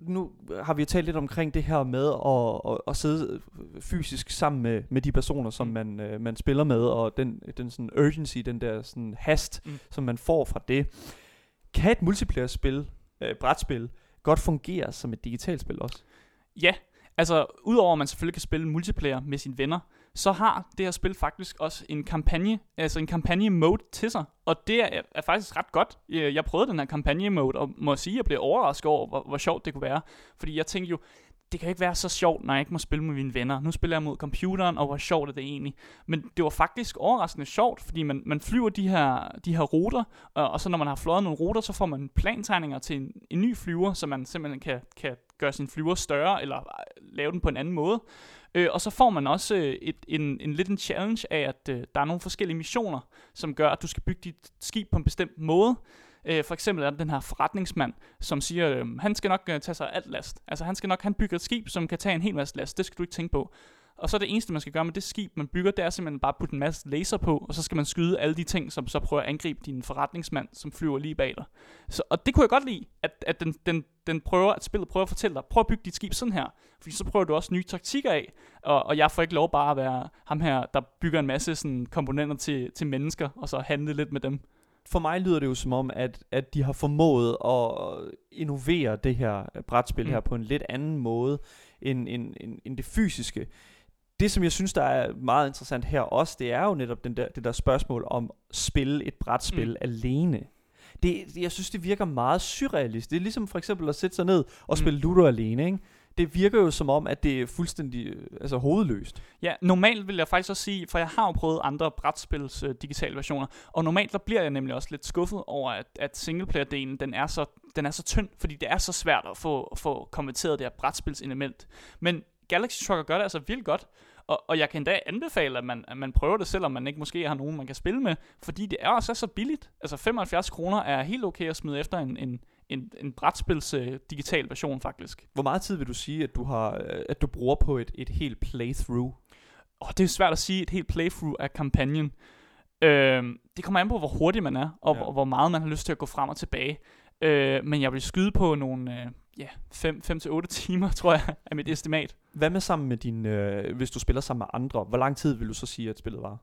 nu har vi jo talt lidt omkring det her med at, at, at sidde fysisk sammen med, med de personer, som mm. man, øh, man spiller med, og den, den sådan urgency, den der sådan hast, mm. som man får fra det. Kan et multiplayer-spil, øh, brætspil, godt fungere som et digitalt spil også? Ja, altså udover at man selvfølgelig kan spille multiplayer med sine venner, så har det her spil faktisk også en kampagne, altså en kampagne mode til sig, og det er, er faktisk ret godt. Øh, jeg prøvede den her kampagne mode, og må sige, at jeg blev overrasket over, hvor, hvor sjovt det kunne være, fordi jeg tænkte jo, det kan ikke være så sjovt, når jeg ikke må spille med mine venner. Nu spiller jeg mod computeren, og hvor sjovt er det egentlig. Men det var faktisk overraskende sjovt, fordi man, man flyver de her, de her ruter, og, og så når man har fløjet nogle ruter, så får man plantegninger til en, en ny flyver, så man simpelthen kan, kan gøre sin flyver større, eller øh, lave den på en anden måde. Øh, og så får man også øh, et, en, en lidt en challenge af, at øh, der er nogle forskellige missioner, som gør, at du skal bygge dit skib på en bestemt måde. Øh, for eksempel er der den her forretningsmand, som siger, øh, han skal nok øh, tage sig alt last. Altså han skal nok, han bygger et skib, som kan tage en hel masse last. Det skal du ikke tænke på. Og så det eneste, man skal gøre med det skib, man bygger, det er simpelthen bare at putte en masse laser på, og så skal man skyde alle de ting, som så prøver at angribe din forretningsmand, som flyver lige bag dig. Så, og det kunne jeg godt lide, at, at den, den, den prøver, at spillet prøver at fortælle dig, prøv at bygge dit skib sådan her, fordi så prøver du også nye taktikker af, og, og jeg får ikke lov bare at være ham her, der bygger en masse sådan, komponenter til, til mennesker, og så handle lidt med dem for mig lyder det jo som om, at, at de har formået at innovere det her brætspil mm. her på en lidt anden måde end, end, end, end det fysiske det, som jeg synes, der er meget interessant her også, det er jo netop den der, det der spørgsmål om spille et brætspil mm. alene. Det, jeg synes, det virker meget surrealistisk. Det er ligesom for eksempel at sætte sig ned og mm. spille Ludo alene, ikke? det virker jo som om, at det er fuldstændig altså, hovedløst. Ja, normalt vil jeg faktisk også sige, for jeg har jo prøvet andre brætspils uh, digitale versioner, og normalt der bliver jeg nemlig også lidt skuffet over, at, at singleplayer-delen, den er, så, den er så tynd, fordi det er så svært at få, få konverteret det her brætspilselement. Men Galaxy Trucker gør det altså vildt godt. Og, og jeg kan endda anbefale, at man, at man prøver det, selvom man ikke måske har nogen, man kan spille med. Fordi det er også så billigt. Altså 75 kroner er helt okay at smide efter en, en, en, en brætspils uh, digital version faktisk. Hvor meget tid vil du sige, at du, har, øh, at du bruger på et, et helt playthrough? Oh, det er svært at sige et helt playthrough af kampagnen. Øh, det kommer an på, hvor hurtig man er, og, ja. og hvor meget man har lyst til at gå frem og tilbage. Øh, men jeg vil skyde på nogle øh, ja, 5-8 timer, tror jeg, er mit estimat. Hvad med sammen med din, øh, hvis du spiller sammen med andre, hvor lang tid vil du så sige, at spillet var?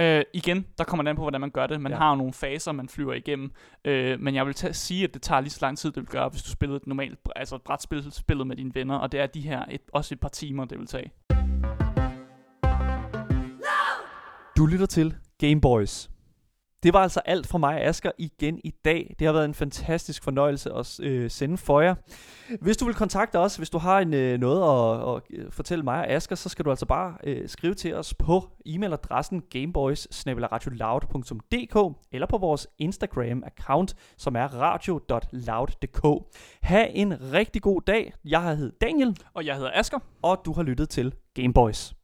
Øh, igen, der kommer det an på, hvordan man gør det. Man ja. har jo nogle faser, man flyver igennem. Øh, men jeg vil tage, sige, at det tager lige så lang tid, det vil gøre, hvis du spiller et normalt altså et brætspil spillet med dine venner. Og det er de her et, også et par timer, det vil tage. Du lytter til Gameboys. Det var altså alt fra mig og Asger igen i dag. Det har været en fantastisk fornøjelse at øh, sende for jer. Hvis du vil kontakte os, hvis du har en, øh, noget at, at øh, fortælle mig og Asger, så skal du altså bare øh, skrive til os på e-mailadressen gameboys eller på vores Instagram-account, som er radio.loud.dk. Ha' en rigtig god dag. Jeg hedder Daniel. Og jeg hedder Asker. Og du har lyttet til Gameboys.